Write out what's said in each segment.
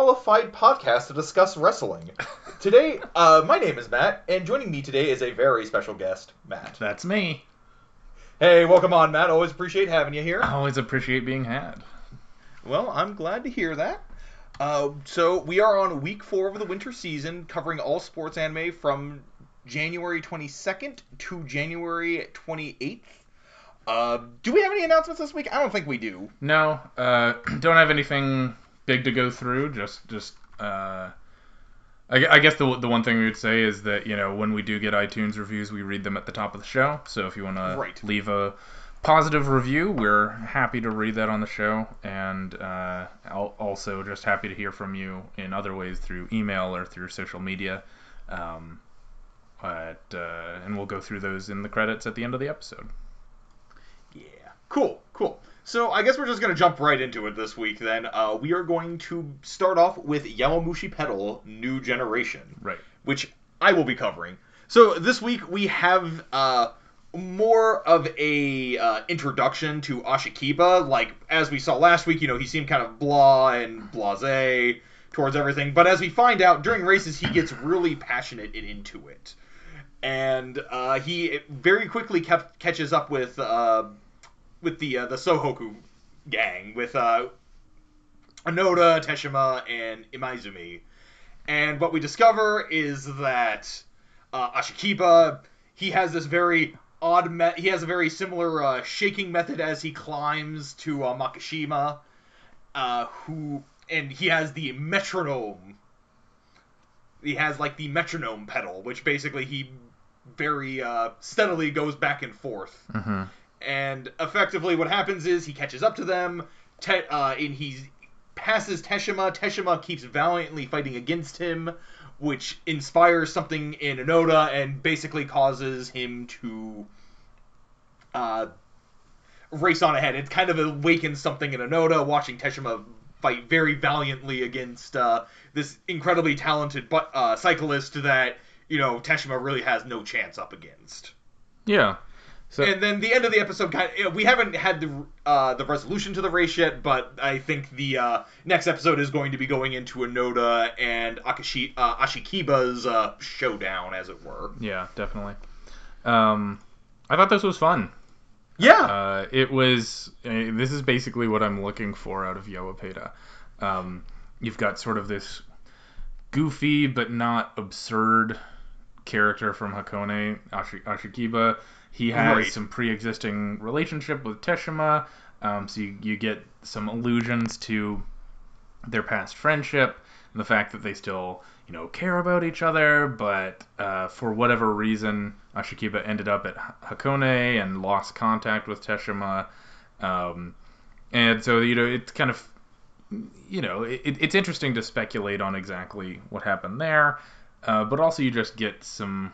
qualified podcast to discuss wrestling. Today, uh, my name is Matt, and joining me today is a very special guest, Matt. That's me. Hey, welcome on, Matt. Always appreciate having you here. I always appreciate being had. Well, I'm glad to hear that. Uh, so we are on week four of the winter season, covering all sports anime from January 22nd to January 28th. Uh, do we have any announcements this week? I don't think we do. No, uh, don't have anything big to go through. Just, just. Uh, I, I guess the the one thing we would say is that you know when we do get iTunes reviews, we read them at the top of the show. So if you want Right. to leave a positive review, we're happy to read that on the show, and uh, also just happy to hear from you in other ways through email or through social media. Um, but uh, and we'll go through those in the credits at the end of the episode. Yeah. Cool, cool. So I guess we're just going to jump right into it this week then. Uh, we are going to start off with Yowamushi Pedal New Generation. Right. which I will be covering. So this week we have uh, more of a uh, introduction to Ashikiba. Like as we saw last week, you know, he seemed kind of blah and blasé towards everything, but as we find out during races, he gets really passionate and into it, and uh, he very quickly kept, catches up with uh, with the uh, the Sohoku gang with uh, Onoda, Teshima, and Imaizumi. And what we discover is that uh, Ashikiba, he has this very odd, me- he has a very similar uh, shaking method as he climbs to uh, Makishima, uh, who, and he has the metronome. He has like the metronome pedal, which basically he very uh, steadily goes back and forth Mm-hmm. And effectively what happens is he catches up to them Te- uh, and he passes Teshima. Teshima keeps valiantly fighting against him, which inspires something in Onoda and basically causes him to uh, race on ahead. It kind of awakens something in Onoda watching Teshima fight very valiantly against uh, this incredibly talented but, uh, cyclist that you know Teshima really has no chance up against. Yeah. So And then the end of the episode, kind of, we haven't had the uh, the resolution to the race yet, but I think the uh, next episode is going to be going into Onoda and Akashi, uh, Ashikiba's uh, showdown, as it were. yeah, definitely. Um, I thought this was fun. Yeah, Uh, it was. Uh, this is basically what I'm looking for out of Yowapeda. Um, you've got sort of this goofy but not absurd character from Hakone Ashi- Ashikiba. He has Right. some pre-existing relationship with Teshima, um, so you, you get some allusions to their past friendship and the fact that they still, you know, care about each other, but uh, for whatever reason, Ashikiba ended up at Hakone and lost contact with Teshima. Um, and so, you know, it's kind of, you know, it, it's interesting to speculate on exactly what happened there, uh, but also you just get some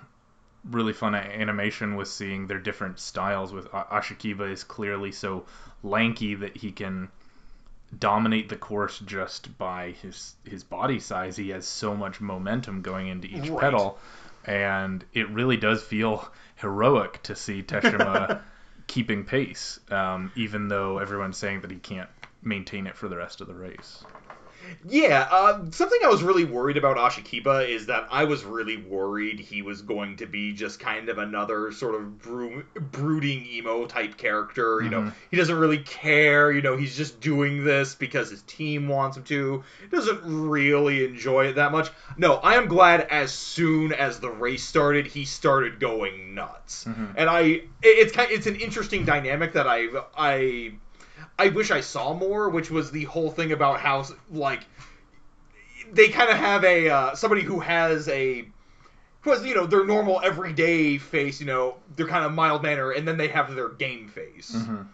really fun animation with seeing their different styles. With Ashikiba is clearly so lanky that he can dominate the course just by his his body size. He has so much momentum going into each Right. pedal, and it really does feel heroic to see Teshima keeping pace, um, even though everyone's saying that he can't maintain it for the rest of the race. Yeah. Uh, something I was really worried about Ashikiba is that I was really worried he was going to be just kind of another sort of bro- brooding emo type character. You know, Mhm. he doesn't really care. You know, he's just doing this because his team wants him to. He doesn't really enjoy it that much. No, I am glad as soon as the race started, he started going nuts. Mhm. And I, it- it's kind, it's an interesting dynamic that I, I, I wish I saw more, which was the whole thing about how like they kind of have a uh, somebody who has a who has you know their normal everyday face, you know, their kind of mild manner, and then they have their game face. Mhm.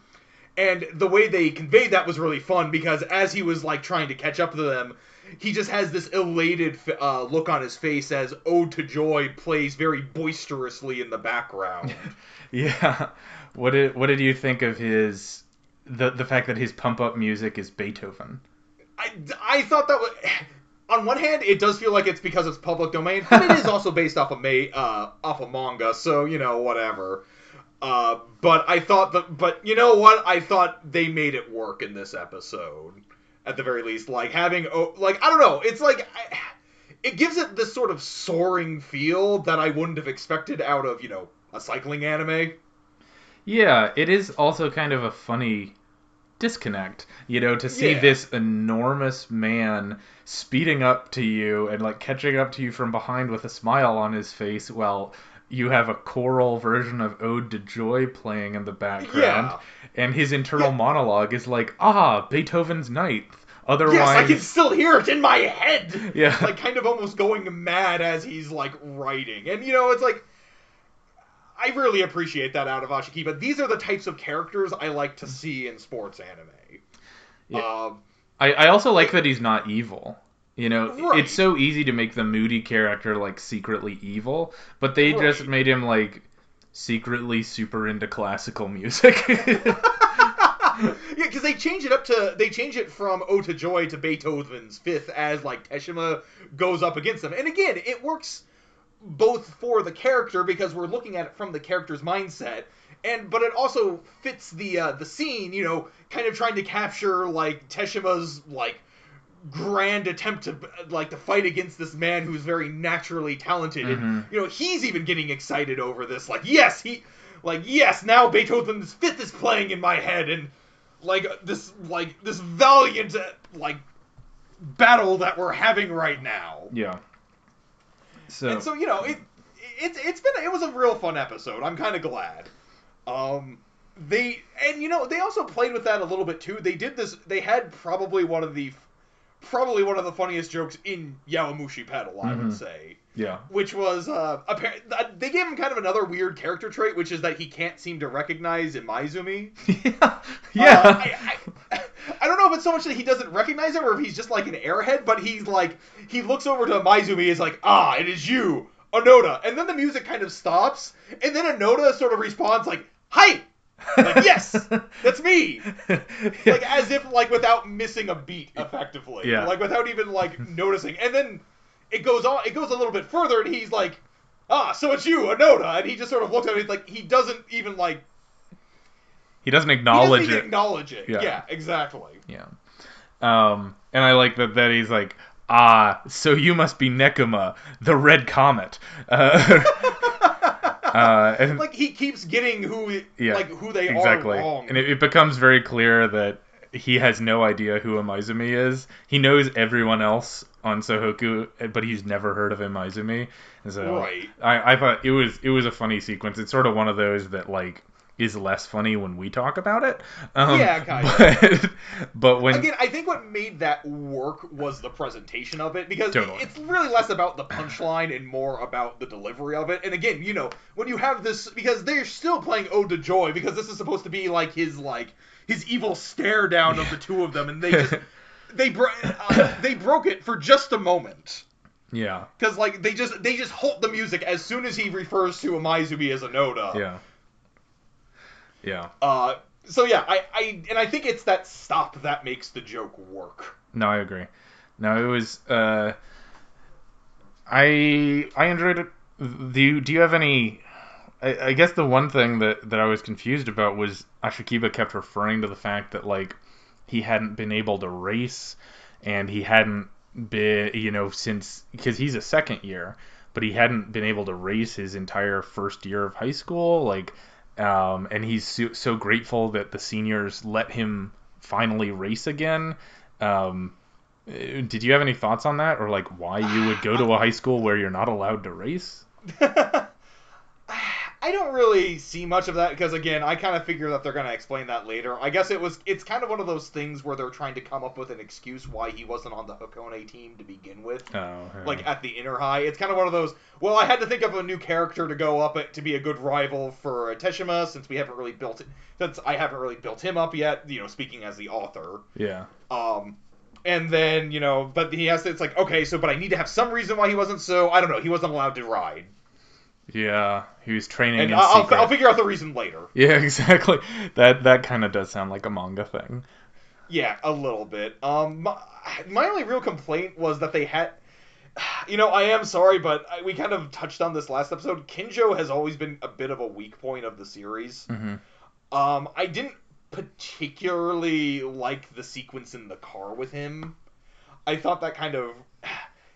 And the way they conveyed that was really fun because as he was like trying to catch up to them, he just has this elated uh, look on his face as "Ode to Joy" plays very boisterously in the background. Yeah. What did what did you think of his the the fact that his pump up music is Beethoven? I, I thought that was. On one hand, it does feel like it's because it's public domain, but it is also based off of May, uh, off of manga, so you know whatever. Uh, but I thought that, but you know what? I thought they made it work in this episode. at the very least. Like having oh, like I don't know, it's like I, it gives it this sort of soaring feel that I wouldn't have expected out of you know a cycling anime. Yeah, it is also kind of a funny disconnect, you know, to see Yeah. this enormous man speeding up to you and like catching up to you from behind with a smile on his face while you have a choral version of Ode to Joy playing in the background. Yeah. And his internal Yeah. monologue is like, ah, Beethoven's Ninth. Otherwise, Yes, I can still hear it in my head. Yeah. like kind of almost going mad as he's like writing, and you know, it's like. I really appreciate that out of Ashikiba. These are the types of characters I like to see in sports anime. Yeah. Um, I, I also like that he's not evil. You know, Right. it's so easy to make the moody character like secretly evil, but they just made him like secretly super into classical music. yeah, because they change it up to they change it from "Ode to Joy" to Beethoven's Fifth as like Teshima goes up against them, and again, it works both for the character because we're looking at it from the character's mindset, and but it also fits the uh, the scene, you know, kind of trying to capture like Teshima's like grand attempt to like to fight against this man who's very naturally talented and Mhm. you know he's even getting excited over this like yes he like yes now beethoven's fifth is playing in my head and like this like this valiant uh, like battle that we're having right now yeah. So, and so you know it it's it's been it was a real fun episode. I'm kind of glad. Um they and you know they also played with that a little bit too. They did this they had probably one of the probably one of the funniest jokes in Yowamushi Pedal i would Mhm. say yeah. which was uh apparent they gave him kind of another weird character trait which is that he can't seem to recognize Imaizumi. yeah. Yeah. Uh, I, I, I don't know if it's so much that he doesn't recognize him or if he's just like an airhead, but he's like he looks over to Maizumi is like, ah, it is you, Onoda. And then the music kind of stops, and then Onoda sort of responds like, Hi! Like, yes, that's me. Like as if like without missing a beat effectively. Yeah. Like without even like noticing. And then it goes on it goes a little bit further and he's like, Ah, so it's you, Onoda, and he just sort of looks at it like he doesn't even like he doesn't acknowledge he doesn't even it. acknowledge it. Yeah. yeah exactly. Yeah. Um, and I like that that he's like, ah, so you must be Nekuma, the Red Comet. Uh, uh, and like he keeps getting who Yeah, like who they exactly. are wrong. And it, it becomes very clear that he has no idea who Imaizumi is. He knows everyone else on Sohoku, but he's never heard of Imaizumi. And so Right. I, I thought it was it was a funny sequence. It's sort of one of those that like is less funny when we talk about it. Um, Yeah, kinda. But, but when Again, I think what made that work was the presentation of it because Totally. it's really less about the punchline and more about the delivery of it. And again, you know, when you have this because they're still playing Ode to Joy because this is supposed to be like his like his evil stare down of the two of them, and they just they bro- uh, they broke it for just a moment. yeah Because like they just they just halt the music as soon as he refers to Imaizumi as a Noda. yeah yeah Uh, so yeah, I, I and I think it's that stop that makes the joke work. No, I agree. No, it was. Uh, I I enjoyed it. Do you, do you have any? I, I guess the one thing that that I was confused about was Ashikiba kept referring to the fact that like he hadn't been able to race, and he hadn't been you know since because he's a second year, but he hadn't been able to race his entire first year of high school. Like, um, and he's so, so grateful that the seniors let him finally race again. Um, uh, did you have any thoughts on that, or like why you would go to a high school where you're not allowed to race? I don't really see much of that because again, I kind of figure that they're gonna explain that later. I guess it was it's kind of one of those things where they're trying to come up with an excuse why he wasn't on the Hakone team to begin with. Oh. Like at the inner high, it's kind of one of those. Well, I had to think of a new character to go up at, to be a good rival for Teshima since we haven't really built it. Since I haven't really built him up yet. You know, speaking as the author. yeah, Um, and then you know, but he has to. It's like okay, so but I need to have some reason why he wasn't. So I don't know. He wasn't allowed to ride, yeah, he was training and in I'll. I'll figure out the reason later. Yeah, exactly. That that kind of does sound like a manga thing. Yeah, a little bit. Um, my, my only real complaint was that they had. You know, I am sorry, but I, we kind of touched on this last episode. Kinjo has always been a bit of a weak point of the series. hmm Um, I didn't particularly like the sequence in the car with him. I thought that kind of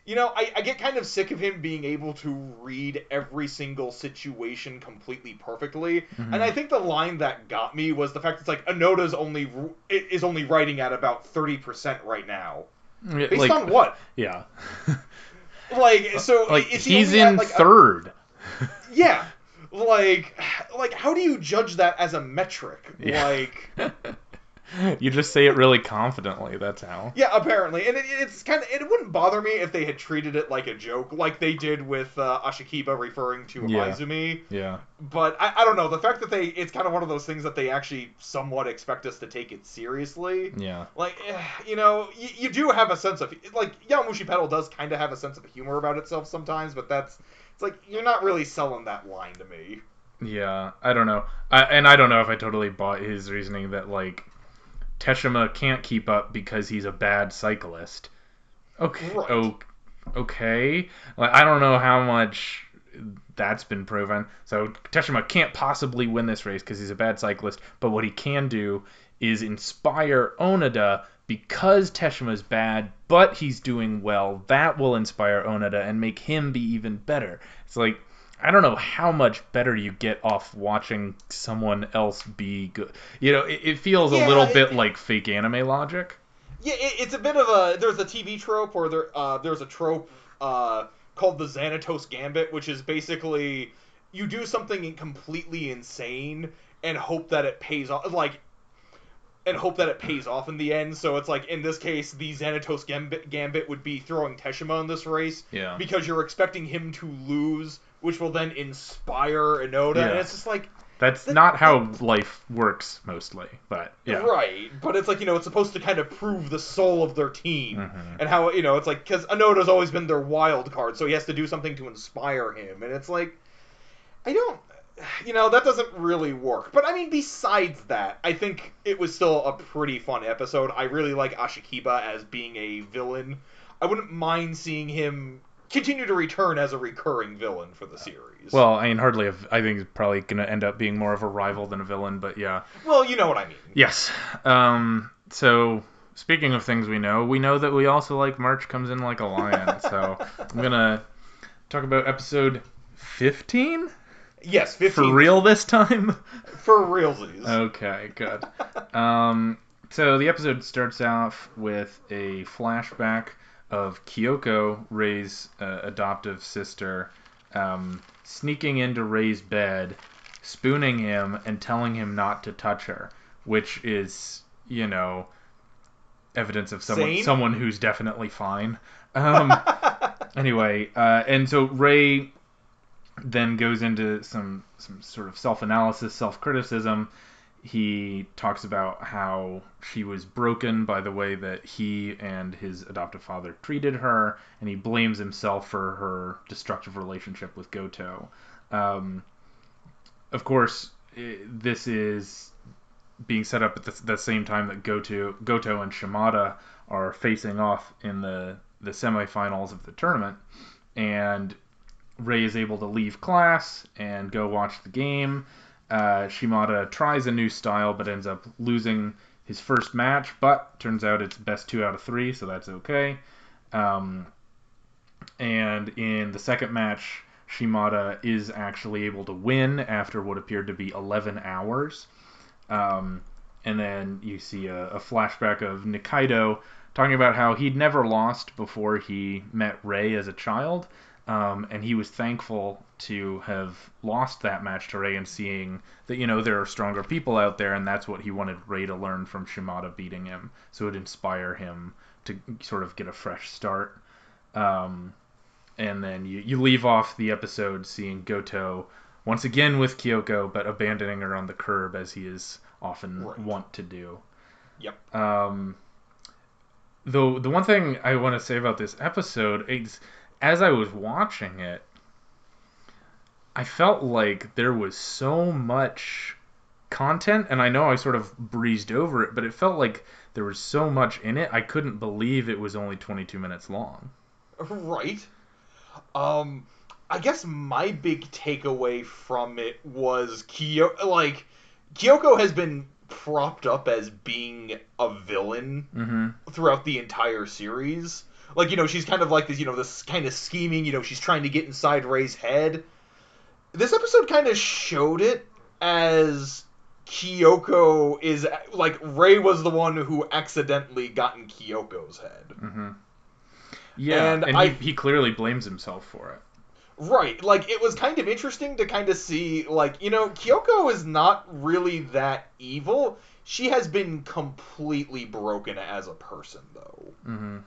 you know, I, I get kind of sick of him being able to read every single situation completely perfectly. Mm-hmm. And I think the line that got me was the fact it's like Onoda's only is only writing at about thirty percent right now. Based like, on what? Yeah. Like so, like he he's in like, a- third. yeah, like like how do you judge that as a metric? Yeah. Like you just say it really confidently. That's how. yeah, apparently, and it, it's kind of it wouldn't bother me if they had treated it like a joke, like they did with uh, Ashikiba referring to Yeah. Izumi. Yeah. But I, I don't know the fact that they it's kind of one of those things that they actually somewhat expect us to take it seriously. Yeah. Like, eh, you know, you, you do have a sense of like Yowamushi Pedal does kind of have a sense of humor about itself sometimes, but that's it's like you're not really selling that line to me. Yeah, I don't know. I, and I don't know if I totally bought his reasoning that like Teshima can't keep up because he's a bad cyclist. Okay. Right. okay. Like I don't know how much that's been proven. So Teshima can't possibly win this race because he's a bad cyclist. But what he can do is inspire Onoda because Teshima's bad, but he's doing well. That will inspire Onoda and make him be even better. It's like I don't know how much better you get off watching someone else be good. You know, it, it feels Yeah, a little it- bit like fake anime logic. Yeah, it, it's a bit of a there's a TV trope or there uh, there's a trope uh, called the Xanatos Gambit, which is basically you do something completely insane and hope that it pays off, like, and hope that it pays off in the end. So it's like in this case, the Xanatos Gambit, Gambit would be throwing Teshima in this race Yeah. because you're expecting him to lose, which will then inspire Onoda, and it's just like. That's That- not how life works mostly, but yeah. Right, but it's like you know it's supposed to kind of prove the soul of their team Mhm. and how you know it's like because Onoda's always been their wild card, so he has to do something to inspire him, and it's like I don't, you know, that doesn't really work. But I mean, besides that, I think it was still a pretty fun episode. I really like Ashikiba as being a villain. I wouldn't mind seeing him continue to return as a recurring villain for the series. Well, I mean, hardly. A, I think it's probably going to end up being more of a rival than a villain, but yeah. well, you know what I mean. Yes. Um. So speaking of things we know, we know that we also like March comes in like a lion. so I'm gonna talk about episode 15 Yes, 15 for real this time. for realsies. Okay, good. Um, so the episode starts off with a flashback of Kyoko, Rei's uh, adoptive sister, um, sneaking into Rei's bed, spooning him, and telling him not to touch her, which is, you know, evidence of someone Sane? someone who's definitely fine. Um, anyway, uh, and so Rei then goes into some some sort of self-analysis, self-criticism. He talks about how she was broken by the way that he and his adoptive father treated her, and he blames himself for her destructive relationship with Goto. Um, of course, this is being set up at the, the same time that Goto, Goto and Shimada are facing off in the the semifinals of the tournament, and Rei is able to leave class and go watch the game. Uh, Shimada tries a new style but ends up losing his first match, but turns out it's best two out of three, so that's okay. Um, and in the second match, Shimada is actually able to win after what appeared to be 11 hours. Um, and then you see a, a flashback of Nikaido talking about how he'd never lost before he met Rei as a child. Um, and he was thankful to have lost that match to Rei and seeing that, you know, there are stronger people out there, and that's what he wanted Rei to learn from Shimada beating him. So it would inspire him to sort of get a fresh start. Um, and then you, you leave off the episode seeing Goto once again with Kyoko, but abandoning her on the curb as he is often Right. wont to do. Yep. Um, though the one thing I want to say about this episode is, as I was watching it, I felt like there was so much content, and I know I sort of breezed over it, but it felt like there was so much in it. I couldn't believe it was only 22 minutes long. Right. Um, I guess my big takeaway from it was Kyoko. Like, Kyoko has been propped up as being a villain Mm-hmm. throughout the entire series. Like, you know, she's kind of like this, you know, this kind of scheming, you know, she's trying to get inside Rei's head. This episode kind of showed it as Kyoko is like Rei was the one who accidentally got in Kyoko's head. Mm-hmm. Yeah, And and, I- he, he clearly blames himself for it. Right, like it was kind of interesting to kind of see like, you know, Kyoko is not really that evil. She has been completely broken as a person though. Mm-hmm.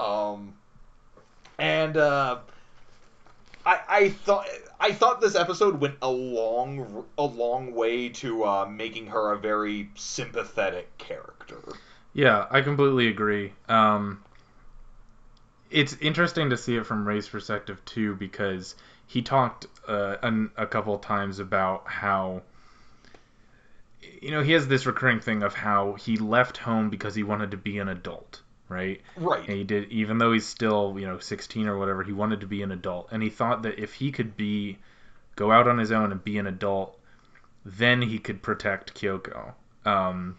Um, and uh, I I thought I thought this episode went a long a long way to uh, making her a very sympathetic character. Yeah, I completely agree. Um, it's interesting to see it from Rei's perspective too, because he talked uh, an, a couple times about how, you know, he has this recurring thing of how he left home because he wanted to be an adult, right? Right. And he did, even though he's still, you know, 16 or whatever, he wanted to be an adult, and he thought that if he could be, go out on his own and be an adult, then he could protect Kyoko. Um,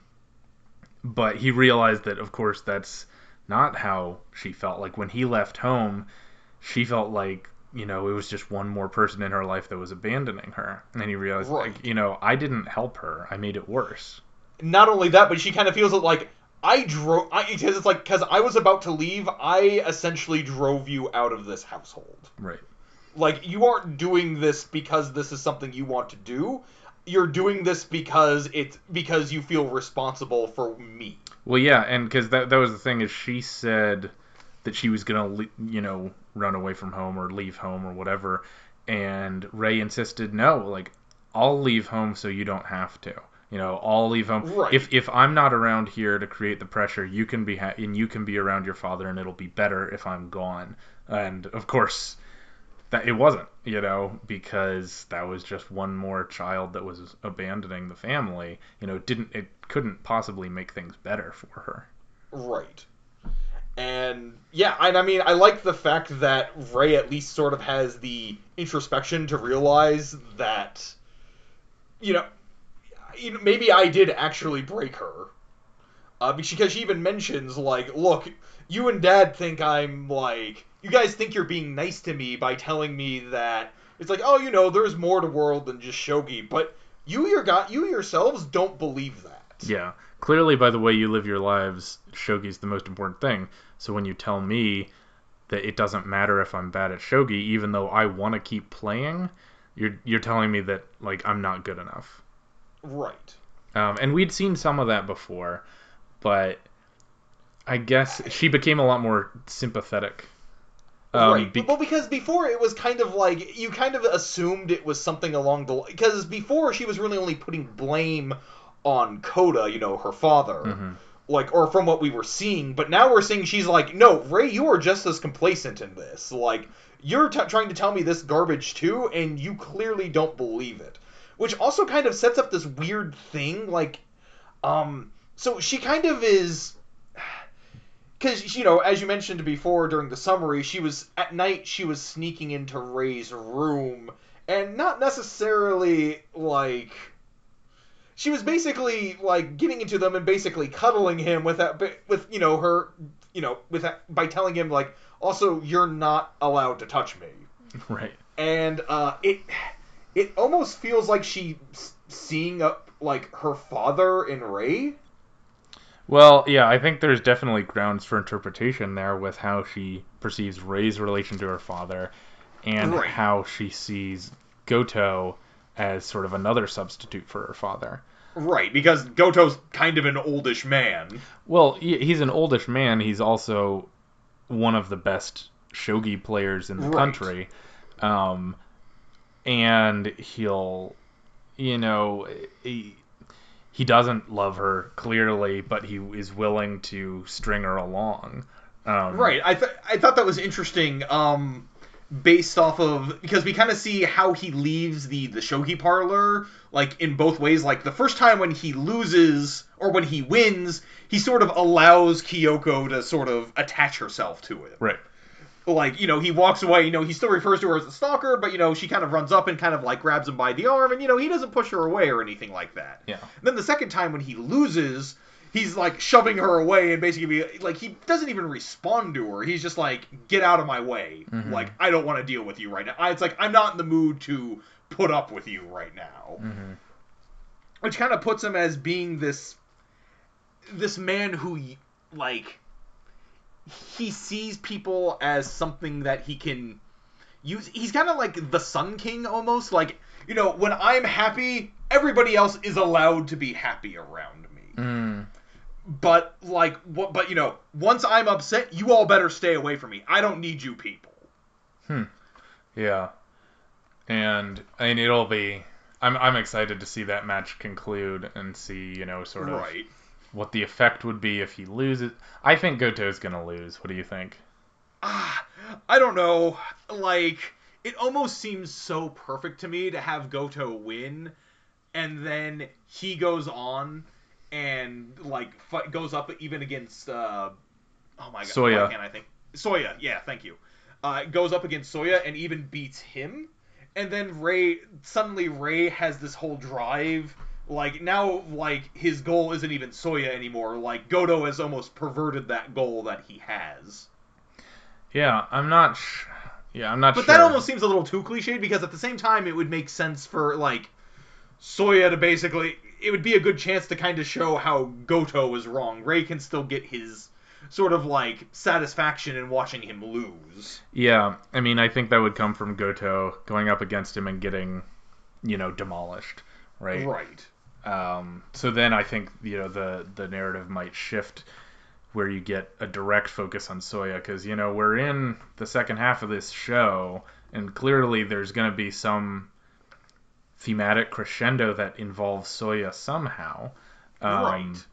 but he realized that of course that's not how she felt like when he left home she felt like you know it was just one more person in her life that was abandoning her and he realized Right. like you know i didn't help her i made it worse Not only that, but she kind of feels it like I drove. I because it's like because I was about to leave, I essentially drove you out of this household. right like you aren't doing this because this is something you want to do you're doing this because it's because you feel responsible for me well yeah and because that, that was the thing is she said that she was gonna you know run away from home or leave home or whatever and Rei insisted no like i'll leave home so you don't have to you know i'll leave home Right. if if i'm not around here to create the pressure you can be ha- and you can be around your father and it'll be better if i'm gone. And of course that it wasn't you know because that was just one more child that was abandoning the family. You know it didn't it couldn't possibly make things better for her. Right. And yeah and i mean i like the fact that Rei at least sort of has the introspection to realize that you know, maybe i did actually break her uh, because she even mentions like look you and dad think i'm like you guys think you're being nice to me by telling me that it's like oh you know there's more to world than just shogi but you your got you yourselves don't believe that Yeah, clearly by the way you live your lives, shogi's the most important thing. So when you tell me that it doesn't matter if I'm bad at shogi, even though I want to keep playing, you're you're telling me that like I'm not good enough. Right Um, and we'd seen some of that before, but I guess she became a lot more sympathetic. Um, right. be- well, because before it was kind of like you kind of assumed it was something along the because before she was really only putting blame on Kouda, you know, her father, Mhm. like or from what we were seeing. But now we're seeing she's like, no, Rei, you are just as complacent in this. Like you're t- trying to tell me this garbage too, and you clearly don't believe it. Which also kind of sets up this weird thing, like, um, so she kind of is because you know as you mentioned before during the summary she was at night she was sneaking into Rei's room and not necessarily like she was basically like getting into them and basically cuddling him with that with you know her you know with that, by telling him like also you're not allowed to touch me right. and uh, it it almost feels like she's seeing up like her father in Rei Well, yeah, I think there's definitely grounds for interpretation there with how she perceives Rei's relation to her father and Right. how she sees Goto as sort of another substitute for her father. right because goto's kind of an oldish man Well, he's an oldish man. He's also one of the best shogi players in the Right. country. Um, and he'll, you know, he, he doesn't love her clearly, but he is willing to string her along. Um, Right. I th- I thought that was interesting. Um, based off of because we kind of see how he leaves the the shogi parlor like in both ways. Like the first time when he loses or when he wins, he sort of allows Kyoko to sort of attach herself to him. Right. Like you know he walks away you know he still refers to her as a stalker but you know she kind of runs up and kind of like grabs him by the arm and you know he doesn't push her away or anything like that. Yeah. then the second time when he loses he's like shoving her away and basically be, like he doesn't even respond to her. He's just like get out of my way. Mhm. like i don't want to deal with you right now. I, it's like i'm not in the mood to put up with you right now. Hmm which kind of puts him as being this this man who like he sees people as something that he can use he's kind of like the sun king almost like you know when i'm happy everybody else is allowed to be happy around me Mm. but like what but you know once i'm upset you all better stay away from me i don't need you people Hmm. Yeah. And I mean, it'll be. I'm I'm excited to see that match conclude and see you know sort of right what the effect would be if he loses. I think Goto's gonna lose. What do you think? ah, I don't know. Like, it almost seems so perfect to me to have Goto win, and then he goes on and like fight, goes up even against. Uh, oh my god, Soya. Why can't I think? Soya, yeah, thank you. Uh, goes up against Soya and even beats him, and then Rei suddenly Rei has this whole drive. Like now, like his goal isn't even Soya anymore. Like Goto has almost perverted that goal that he has. Yeah, I'm not. Sh- yeah, I'm not But sure. that almost seems a little too cliched because at the same time it would make sense for like Soya to basically it would be a good chance to kind of show how Goto was wrong. Rei can still get his sort of like satisfaction in watching him lose. Yeah, I mean, I think that would come from Goto going up against him and getting, you know, demolished, right? Right. Um, so then I think you know the the narrative might shift where you get a direct focus on Soya because you know we're in the second half of this show and clearly there's going to be some thematic crescendo that involves Soya somehow. Um, right.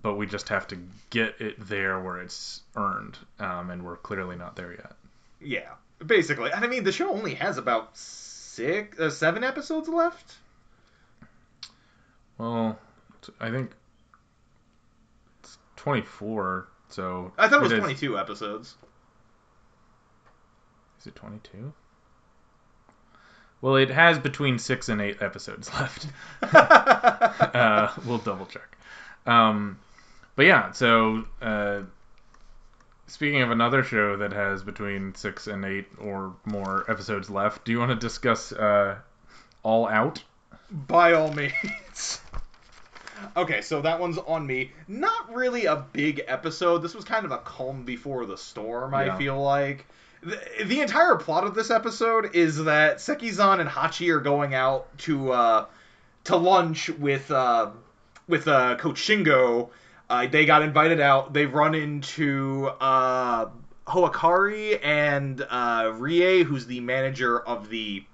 But we just have to get it there where it's earned, um, and we're clearly not there yet. Yeah. Basically. And I mean the show only has about six uh, seven episodes left. Well, I think it's 24, so I thought it was is- 22 episodes. Is it 22? Well, it has between six and eight episodes left. uh, we'll double check. Um, but yeah, so uh, speaking of another show that has between six and eight or more episodes left, do you want to discuss uh, All Out? By all means. Okay, so that one's on me. Not really a big episode. This was kind of a calm before the storm, I feel like. The, the entire plot of this episode is that Sekizan and Hachi are going out to uh, to lunch with uh, with uh, Coach Shingo. Uh, they got invited out. They run into uh, Hoakari and uh, Rie, who's the manager of the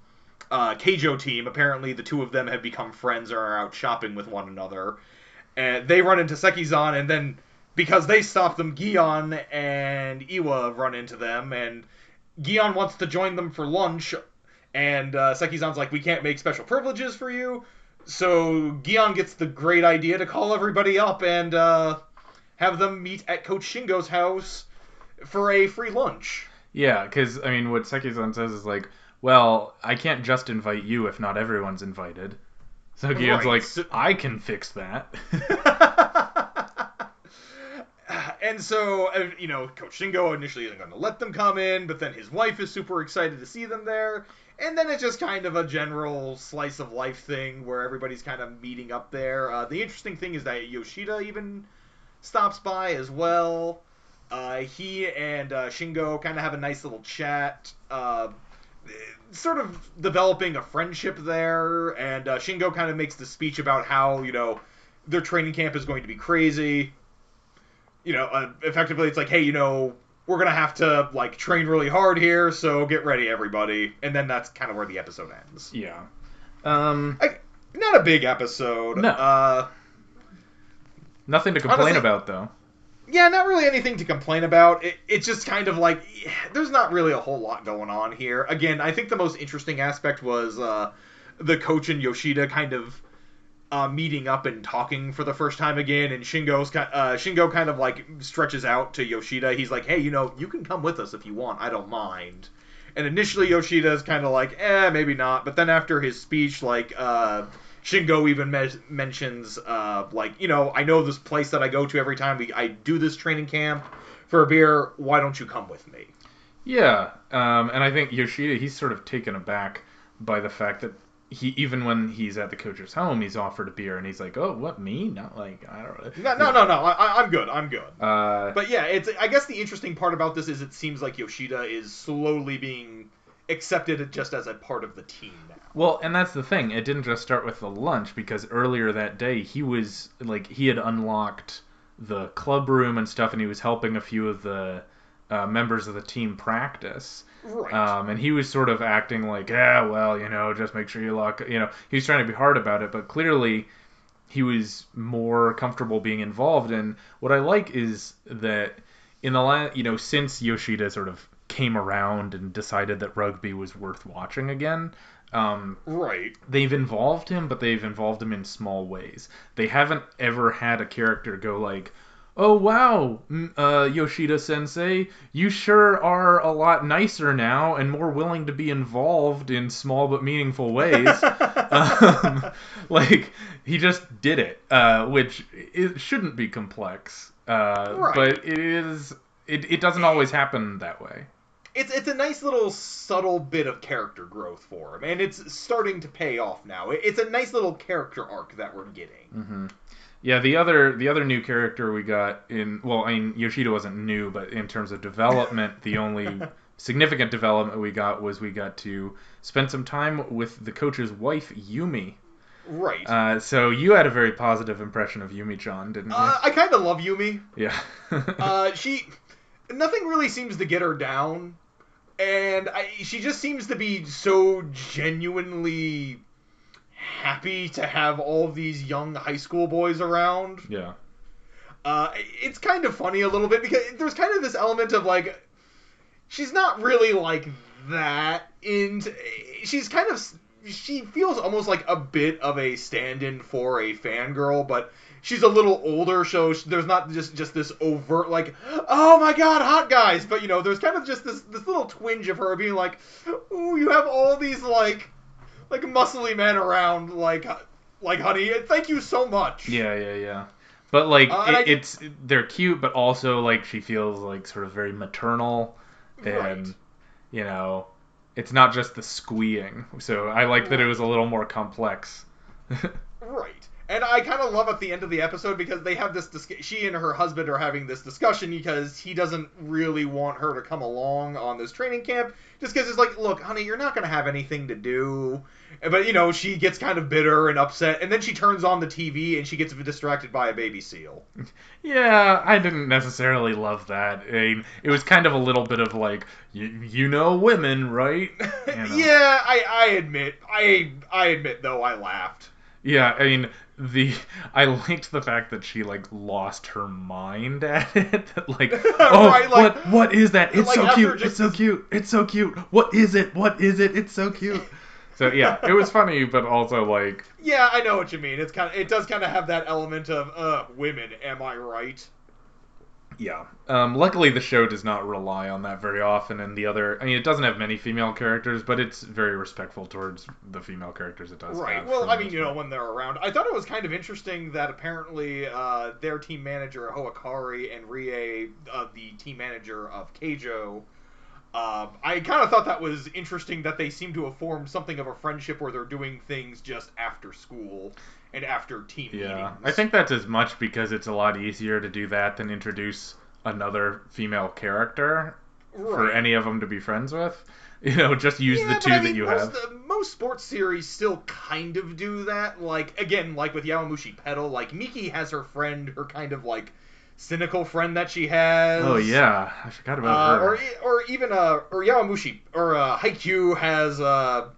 uh, Keijo team. Apparently, the two of them have become friends and are out shopping with one another. And they run into Sekizan, and then because they stop them, Gion and Iwa run into them, and Gion wants to join them for lunch, and uh, Sekizan's like, "We can't make special privileges for you." So Gion gets the great idea to call everybody up and uh, have them meet at Coach Shingo's house for a free lunch. Yeah, because I mean, what Sekizan says is like, well, I can't just invite you if not everyone's invited. So Gion's Right, like, so- I can fix that. and so, uh, you know, Coach Shingo initially isn't going to let them come in, but then his wife is super excited to see them there. And then it's just kind of a general slice of life thing where everybody's kind of meeting up there. Uh, the interesting thing is that Yoshida even stops by as well. Uh, he and uh, Shingo kind of have a nice little chat, uh, sort of developing a friendship there. And uh, Shingo kind of makes the speech about how, you know, their training camp is going to be crazy you know, uh, effectively it's like, hey, you know, we're gonna have to like train really hard here, so get ready, everybody. And then that's kind of where the episode ends. yeah. Um, I, not a big episode. No. Uh, nothing to complain Honestly- about though. Yeah, not really anything to complain about. It, it's just kind of like there's not really a whole lot going on here. Again, I think the most interesting aspect was uh, the coach and Yoshida kind of uh, meeting up and talking for the first time again, and Shingo's uh, Shingo kind of like stretches out to Yoshida. He's like, "Hey, you know, you can come with us if you want. I don't mind." And initially, Yoshida is kind of like, "Eh, maybe not." But then after his speech, like, uh, Shingo even mes- mentions, uh, like, you know, I know this place that I go to every time we I do this training camp for a beer. Why don't you come with me? Yeah, um, and I think Yoshida he's sort of taken aback by the fact that he even when he's at the coach's home, he's offered a beer, and he's like, "Oh, what me? Not like I don't No, no, no, no. I, I'm good. I'm good. Uh, But yeah, it's. I guess the interesting part about this is it seems like Yoshida is slowly being accepted just as a part of the team now. Well, and that's the thing. It didn't just start with the lunch because earlier that day he was like he had unlocked the club room and stuff, and he was helping a few of the uh, members of the team practice. Right. Um, and he was sort of acting like, yeah, well, you know, just make sure you lock. You know, he was trying to be hard about it, but clearly he was more comfortable being involved. And what I like is that in the last, you know, since Yoshida sort of came around and decided that rugby was worth watching again, um, right. they've involved him, but they've involved him in small ways. They haven't ever had a character go like, "Oh wow, mm, uh, Yoshida Sensei, you sure are a lot nicer now and more willing to be involved in small but meaningful ways." um, like he just did it, uh, which it shouldn't be complex, uh, Right. but it is. It, it doesn't always happen that way. It's it's a nice little subtle bit of character growth for him, and it's starting to pay off now. It's a nice little character arc that we're getting. hmm Yeah, the other the other new character we got in well, I mean Yoshida wasn't new, but in terms of development, the only significant development we got was we got to spend some time with the coach's wife Yumi. Right. Uh, so you had a very positive impression of Yumi Chan, didn't you? Uh, I kind of love Yumi. yeah. Uh, she, nothing really seems to get her down, and I, she just seems to be so genuinely happy to have all these young high school boys around. yeah. Uh, it's kind of funny a little bit because there's kind of this element of like, she's not really like that and She's kind of she feels almost like a bit of a stand-in for a fangirl, but she's a little older, so there's not just just this overt like, oh my god, hot guys. But you know, there's kind of just this this little twinge of her being like, ooh, you have all these like like muscly men around, like like honey, thank you so much. Yeah, yeah, yeah. But like Uh, it, I- it's they're cute, but also like she feels like sort of very maternal, and Right. you know, it's not just the squeeing. So I like that it was a little more complex. Right. And I kind of love at the end of the episode because they have this. Dis- she and her husband are having this discussion because he doesn't really want her to come along on this training camp. Just because it's like, look, honey, you're not going to have anything to do. But, you know, she gets kind of bitter and upset. And then she turns on the TV and she gets distracted by a baby seal. yeah, I didn't necessarily love that. I mean, it was kind of a little bit of like, you, you know, women, right? You know. yeah, I, I admit. I, I admit, though, I laughed. Yeah, I mean the I liked the fact that she like lost her mind at it. like, oh, Right, like- what what is that? It's like so cute. It's so this- cute. It's so cute. What is it? What is it? It's so cute. So yeah, it was funny, but also like Yeah, I know what you mean. It's kind of, it does kind of have that element of, uh, women, am I right? Yeah. Um, luckily, the show does not rely on that very often, and the other I mean, it doesn't have many female characters, but it's very respectful towards the female characters it does. Right. have Well, I mean, you know, when they're around, I thought it was kind of interesting that apparently uh, their team manager Hoakari and Rie, uh, the team manager of Keijo, uh, I kind of thought that was interesting that they seem to have formed something of a friendship where they're doing things just after school and after team Yeah, meetings. I think that's as much because it's a lot easier to do that than introduce another female character for any of them to be friends with. You know, just use Yeah, the two I that mean, you most, have. uh, most sports series still kind of do that. Like again, like with Yowamushi Pedal, like Miki has her friend, her kind of like cynical friend that she has. Oh yeah, I forgot about Uh, her. or or even uh or Yowamushi or uh, Haikyuu has uh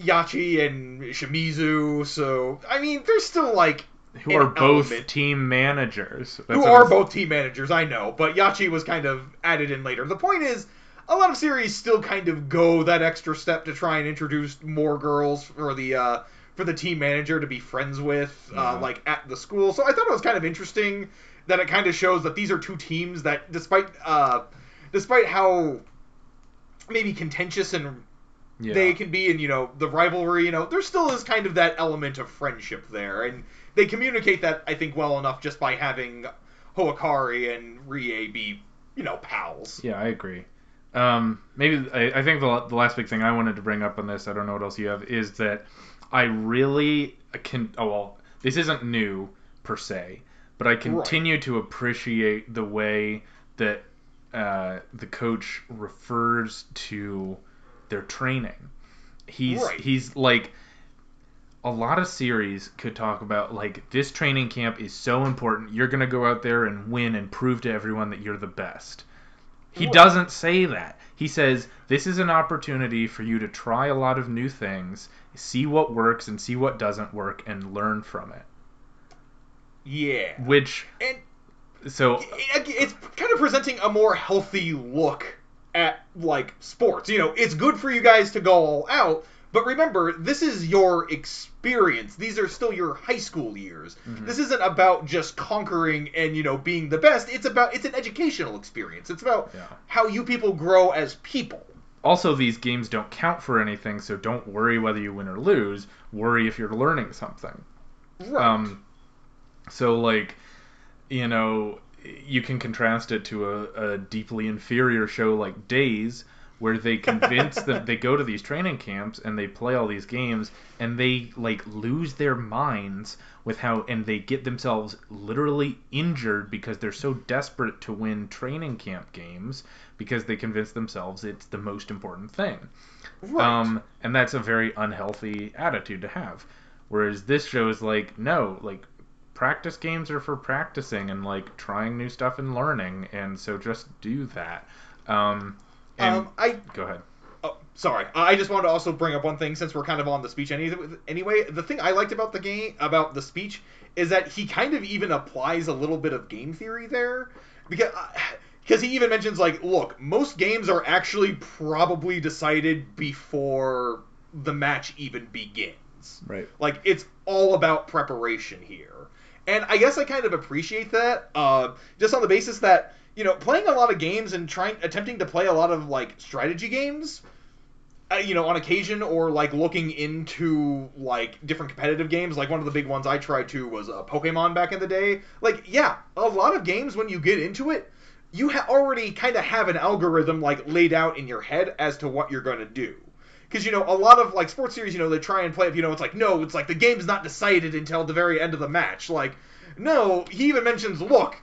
Yachi and Shimizu. So I mean, there's still like who are both element. team managers. That's who are I'm- both team managers. I know, but Yachi was kind of added in later. The point is. A lot of series still kind of go that extra step to try and introduce more girls for the uh, for the team manager to be friends with, uh, like at the school. So I thought it was kind of interesting that it kind of shows that these are two teams that, despite uh, despite how maybe contentious and Yeah. they can be in, you know the rivalry you know there still is kind of that element of friendship there and they communicate that i think well enough just by having hoakari and rie be you know pals Yeah, I agree. Um, maybe I, I think the, the last big thing I wanted to bring up on this, I don't know what else you have, is that I really can. Oh well, this isn't new per se, but I continue to appreciate the way that uh, the coach refers to their training. He's Right. he's like a lot of series could talk about like this training camp is so important. You're gonna go out there and win and prove to everyone that you're the best. He Right. doesn't say that. He says this is an opportunity for you to try a lot of new things, see what works and see what doesn't work, and learn from it. yeah Which and so it- it's kind of presenting a more healthy look at like sports. You know it's good for you guys to go all out but remember this is your experience. These are still your high school years. This isn't about just conquering and you know being the best. It's about it's an educational experience. It's about Yeah. how you people grow as people. Also these games don't count for anything, so don't worry whether you win or lose. Worry if you're learning something. right. Um, so like, you know, you can contrast it to a, a deeply inferior show like Days, where they convince that they go to these training camps and they play all these games and they like lose their minds with how and they get themselves literally injured because they're so desperate to win training camp games because they convince themselves it's the most important thing. right Um, and that's a very unhealthy attitude to have. Whereas this show is like, no, like practice games are for practicing and like trying new stuff and learning, and so just do that. Um, and um i go ahead. Oh, sorry. I just wanted to also bring up one thing since we're kind of on the speech any- anyway. The thing I liked about the game, about the speech, is that he kind of even applies a little bit of game theory there, because because he even mentions like, look, most games are actually probably decided before the match even begins. Right. Like it's all about preparation here. And I guess I kind of appreciate that, uh, just on the basis that you know playing a lot of games and trying attempting to play a lot of like strategy games, uh, you know, on occasion or like looking into like different competitive games. Like one of the big ones I tried to was uh, Pokemon back in the day. Like yeah, a lot of games when you get into it, you ha- already kind of have an algorithm like laid out in your head as to what you're going to do because you know a lot of like sports series you know they try and play it you know it's like no it's like the game's not decided until the very end of the match. Like no he even mentions look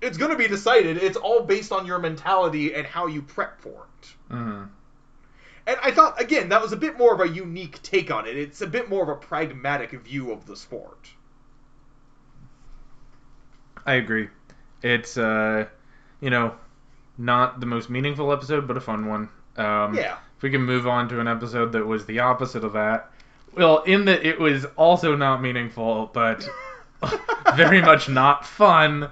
it's going to be decided. It's all based on your mentality and how you prep for it. Hmm and i thought again that was a bit more of a unique take on it. It's a bit more of a pragmatic view of the sport. I agree. It's uh, you know, not the most meaningful episode, but a fun one. Um, yeah If we can move on to an episode that was the opposite of that. Well, in that it was also not meaningful, but very much not fun.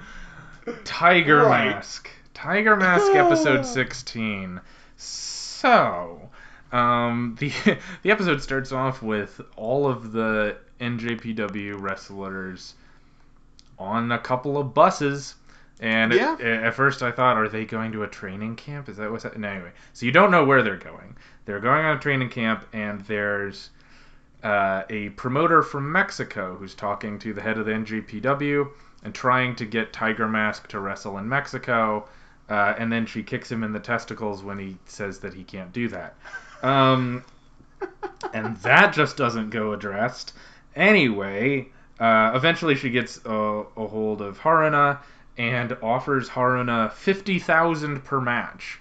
Tiger Right. Mask. Tiger Mask episode 16. So, um, the the episode starts off with all of the NJPW wrestlers on a couple of buses. And Yeah. at, at first I thought, are they going to a training camp? Is that what's happening? Anyway, so you don't know where they're going. They're going on a training camp, and there's uh, a promoter from Mexico who's talking to the head of the NJPW and trying to get Tiger Mask to wrestle in Mexico. Uh, and then she kicks him in the testicles when he says that he can't do that. Um, and that just doesn't go addressed. Anyway, uh, eventually she gets a, a hold of Haruna and offers Haruna 50,000 per match.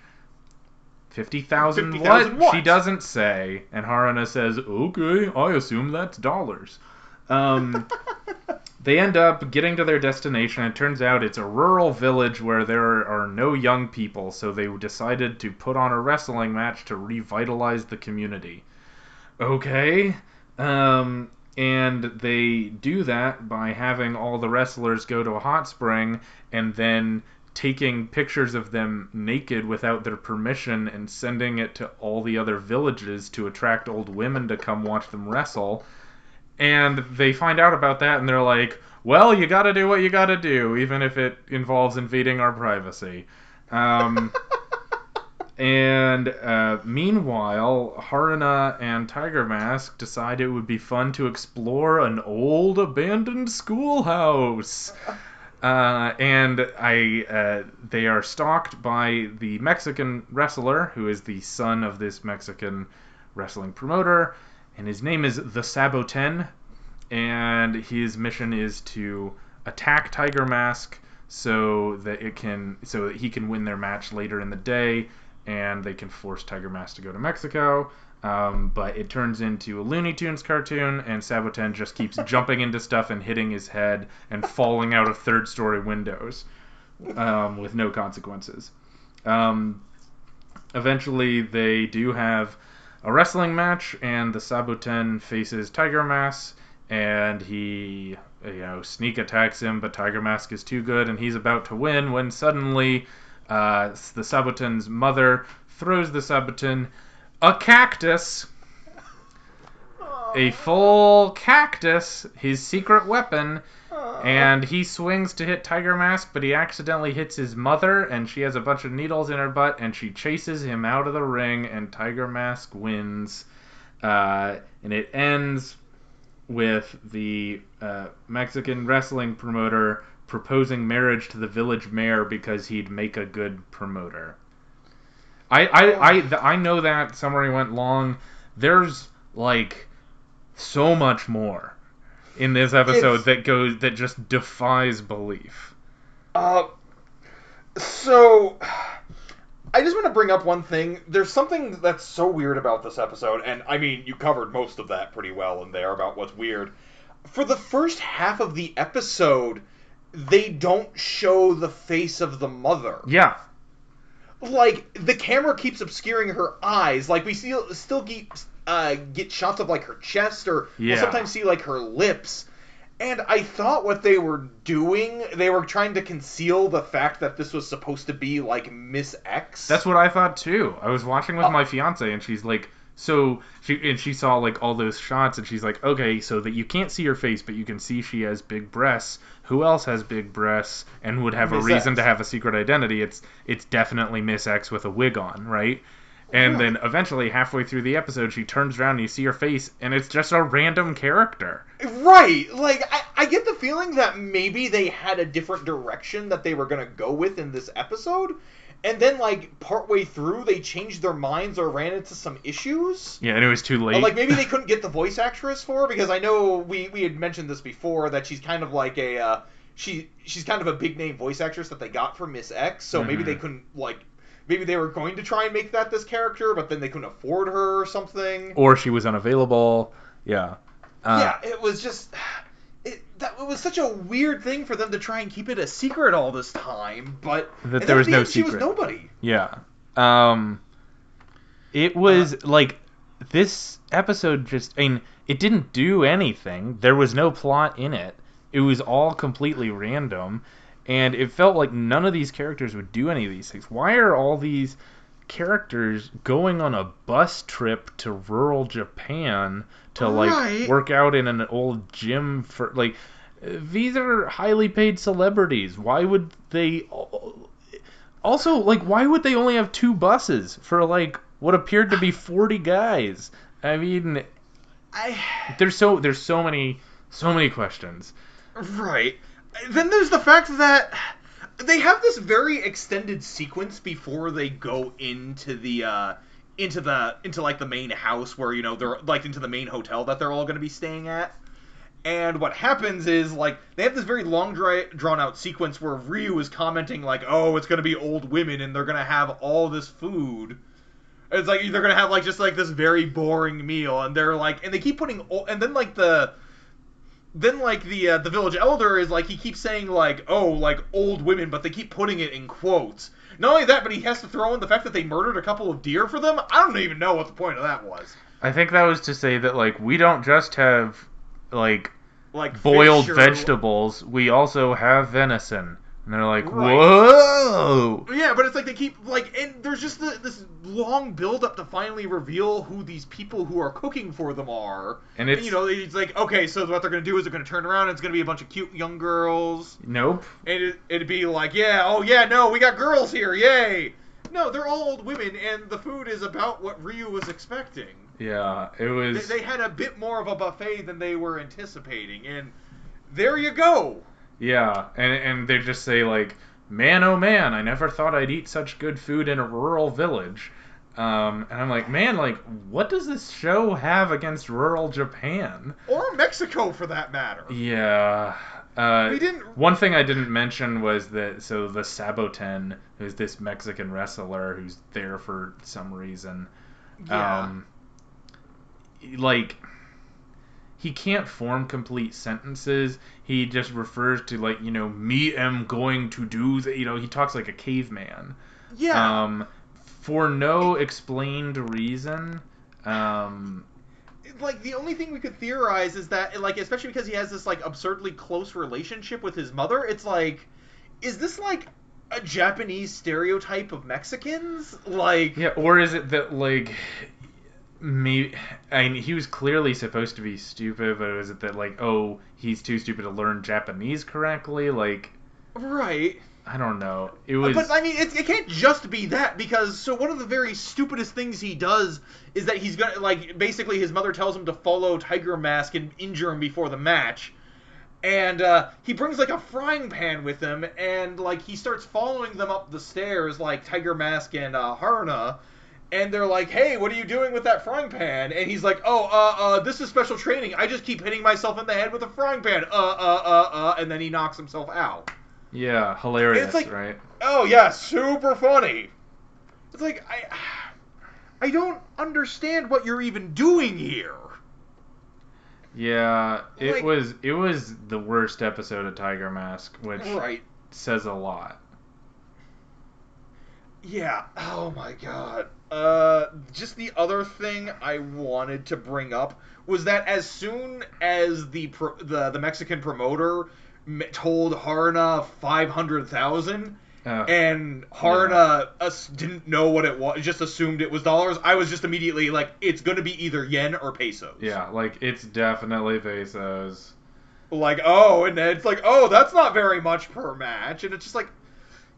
50,000 50,000 what? what? She doesn't say. And Haruna says, okay, I assume that's dollars. Um, they end up getting to their destination. It turns out it's a rural village where there are no young people, so they decided to put on a wrestling match to revitalize the community. Okay. Um, and they do that by having all the wrestlers go to a hot spring and then taking pictures of them naked without their permission and sending it to all the other villages to attract old women to come watch them wrestle. and they find out about that, and they're like, "Well, you got to do what you got to do, even if it involves invading our privacy." Um, and uh, meanwhile, Haruna and Tiger Mask decide it would be fun to explore an old abandoned schoolhouse. Uh, and I, uh, they are stalked by the Mexican wrestler, who is the son of this Mexican wrestling promoter, and his name is the Saboten. And his mission is to attack Tiger Mask so that it can, so that he can win their match later in the day, and they can force Tiger Mask to go to Mexico. Um, but it turns into a Looney Tunes cartoon, and Saboten just keeps jumping into stuff and hitting his head and falling out of third story windows um, with no consequences. Um, eventually, they do have a wrestling match, and the Saboten faces Tiger Mask, and he, you know, sneak attacks him, but Tiger Mask is too good, and he's about to win when suddenly uh, the Saboten's mother throws the Saboten a cactus. A full cactus, his secret weapon, and he swings to hit Tiger Mask, but he accidentally hits his mother, and she has a bunch of needles in her butt, and she chases him out of the ring, and Tiger Mask wins. Uh, and it ends with the uh, Mexican wrestling promoter proposing marriage to the village mayor because he'd make a good promoter. I I I, I know that summary went long. There's like so much more in this episode It's- that goes that just defies belief. Uh, so I just want to bring up one thing. There's something that's so weird about this episode, and I mean, you covered most of that pretty well in there about what's weird. For the first half of the episode, they don't show the face of the mother. Yeah, Like the camera keeps obscuring her eyes. Like we see, still keep uh, get shots of like her chest, or Yeah. we'll sometimes see like her lips. And I thought what they were doing, they were trying to conceal the fact that this was supposed to be like Miss X. that's what I thought too. I was watching with Oh. my fiance, and she's like, so she and she saw like all those shots, and she's like, okay, so that you can't see her face, but you can see she has big breasts. Who else has big breasts and would have a reason X. to have a secret identity? It's it's definitely Miss X with a wig on, right? And Right. then eventually, halfway through the episode, she turns around and you see her face, and it's just a random character. Right. Like I, I get the feeling that maybe they had a different direction that they were gonna go with in this episode, and then like partway through they changed their minds or ran into some issues. Yeah, and it was too late. Or, like maybe they couldn't get the voice actress for her because I know we we had mentioned this before that she's kind of like a uh, she she's kind of a big name voice actress that they got for Miss X. So maybe Mhm. they couldn't like maybe they were going to try and make that this character, but then they couldn't afford her or something. or she was unavailable. Yeah. Uh, yeah, it was just that it was such a weird thing for them to try and keep it a secret all this time, but That there was the no end, She was secret. nobody. Yeah. Um it was Uh, like this episode just I mean, it didn't do anything. There was no plot in it. It was all completely random and it felt like none of these characters would do any of these things. Why are all these characters going on a bus trip to rural Japan to like Right. work out in an old gym for like these are highly paid celebrities. Why would they also like why would they only have two buses for like what appeared to be 40 guys? I mean, I there's so there's so many so many questions. Right. Then there's the fact that they have this very extended sequence before they go into the uh into the into like the main house where you know they're like into the main hotel that they're all going to be staying at. And what happens is like they have this very long dry, drawn out sequence where Ryu is commenting like, "Oh, it's going to be old women and they're going to have all this food." It's like they're going to have like just like this very boring meal and they're like and they keep putting and then like the then like the uh, the village elder is like he keeps saying like oh like old women but they keep putting it in quotes. Not only that but he has to throw in the fact that they murdered a couple of deer for them? I don't even know what the point of that was. I think that was to say that like we don't just have like like boiled or- vegetables, we also have venison. And they're like, Right. whoa. Yeah, but it's like they keep like, and there's just the, this long build up to finally reveal who these people who are cooking for them are. And it's you know, it's like okay, so what they're gonna do is they're gonna turn around and it's gonna be a bunch of cute young girls, nope. and it, it'd be like, yeah, oh yeah, no, we got girls here, yay. No, they're all old women, and the food is about what Ryu was expecting. Yeah, it They, was. they had a bit more of a buffet than they were anticipating, and there you go. Yeah, and and they just say like, "Man, oh man, I never thought I'd eat such good food in a rural village." Um, and I'm like, man, like, what does this show have against rural Japan? Or Mexico, for that matter. Yeah. Uh, We didn't- One thing I didn't mention was that so the Saboten, who's this Mexican wrestler who's there for some reason, Yeah. um, like he can't form complete sentences. He just refers to like you know me am going to do the you know he talks like a caveman. yeah. Um, for no explained reason. Um, like the only thing we could theorize is that like especially because he has this like absurdly close relationship with his mother it's like is this like a japanese stereotype of mexicans like Yeah, or is it that like me? I mean, he was clearly supposed to be stupid, but was it that like oh he's too stupid to learn Japanese correctly? Like right I don't know. It was but i mean it, it can't just be that because so one of the very stupidest things he does is that he's gonna like basically his mother tells him to follow tiger mask and injure him before the match and uh, he brings like a frying pan with him and like he starts following them up the stairs like tiger mask and uh, haruna and they're like hey what are you doing with that frying pan and he's like oh uh, uh, this is special training i just keep hitting myself in the head with a frying pan uh, uh, uh, uh, and then he knocks himself out yeah hilarious, like- right? oh yeah super funny it's like i i don't understand what you're even doing here Yeah, it Like- was it was the worst episode of Tiger Mask, which right says a lot. Yeah. Oh my god. Uh, just the other thing I wanted to bring up was that as soon as the pro- the the Mexican promoter m- told Haruna five hundred thousand. Uh, And Haruna us didn't know what it was, just assumed it was dollars. I was just immediately like, it's gonna be either yen or pesos. yeah, like it's definitely pesos. Like, oh, and then it's like, oh, that's not very much per match, and it's just like,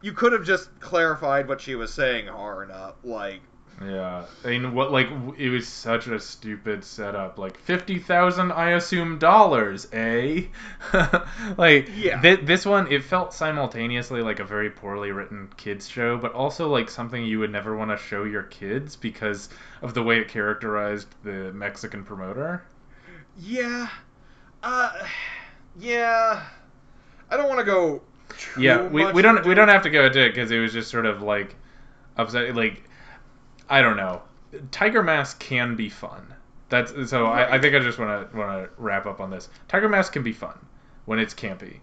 you could have just clarified what she was saying, Haruna. Like, Yeah, I mean, what like it was such a stupid setup. Like fifty thousand, I assume dollars, eh? like Yeah. thi- this one, it felt simultaneously like a very poorly written kids show, but also like something you would never want to show your kids because of the way it characterized the Mexican promoter. Yeah. Uh yeah. I don't want to go Yeah, we, we don't we don't have to go into it because it was just sort of like upset. Like I don't know. Tiger Mask can be fun. That's so. I, I think I just want to want to wrap up on this. Tiger Mask can be fun when it's campy,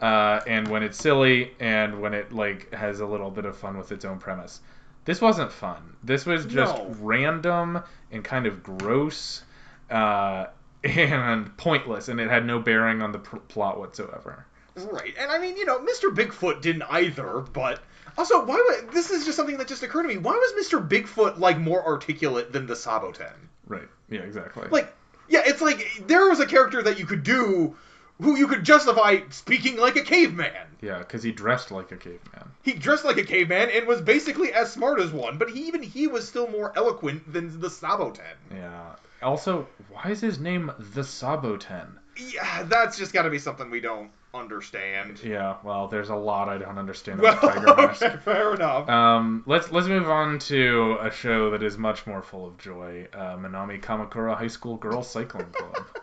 uh, and when it's silly, and when it like has a little bit of fun with its own premise. This wasn't fun. This was just No. random and kind of gross, uh, and pointless, and it had no bearing on the pr- plot whatsoever. Right. And I mean, you know, Mr. Bigfoot didn't either, but also why would this is just something that just occurred to me. Why was Mr. Bigfoot like more articulate than the Saboten? Right. Yeah. Exactly. Like, yeah, it's like there was a character that you could do who you could justify speaking like a caveman. Yeah, because he dressed like a caveman. He dressed like a caveman and was basically as smart as one, but he, even he was still more eloquent than the Saboten. Yeah. Also, why is his name the Saboten? Yeah, that's just got to be something we don't understand. Yeah, well, there's a lot I don't understand about Well, Tiger Mask. okay, fair enough. Um, let's let's move on to a show that is much more full of joy. Uh, Minami Kamakura High School Girls Cycling Club.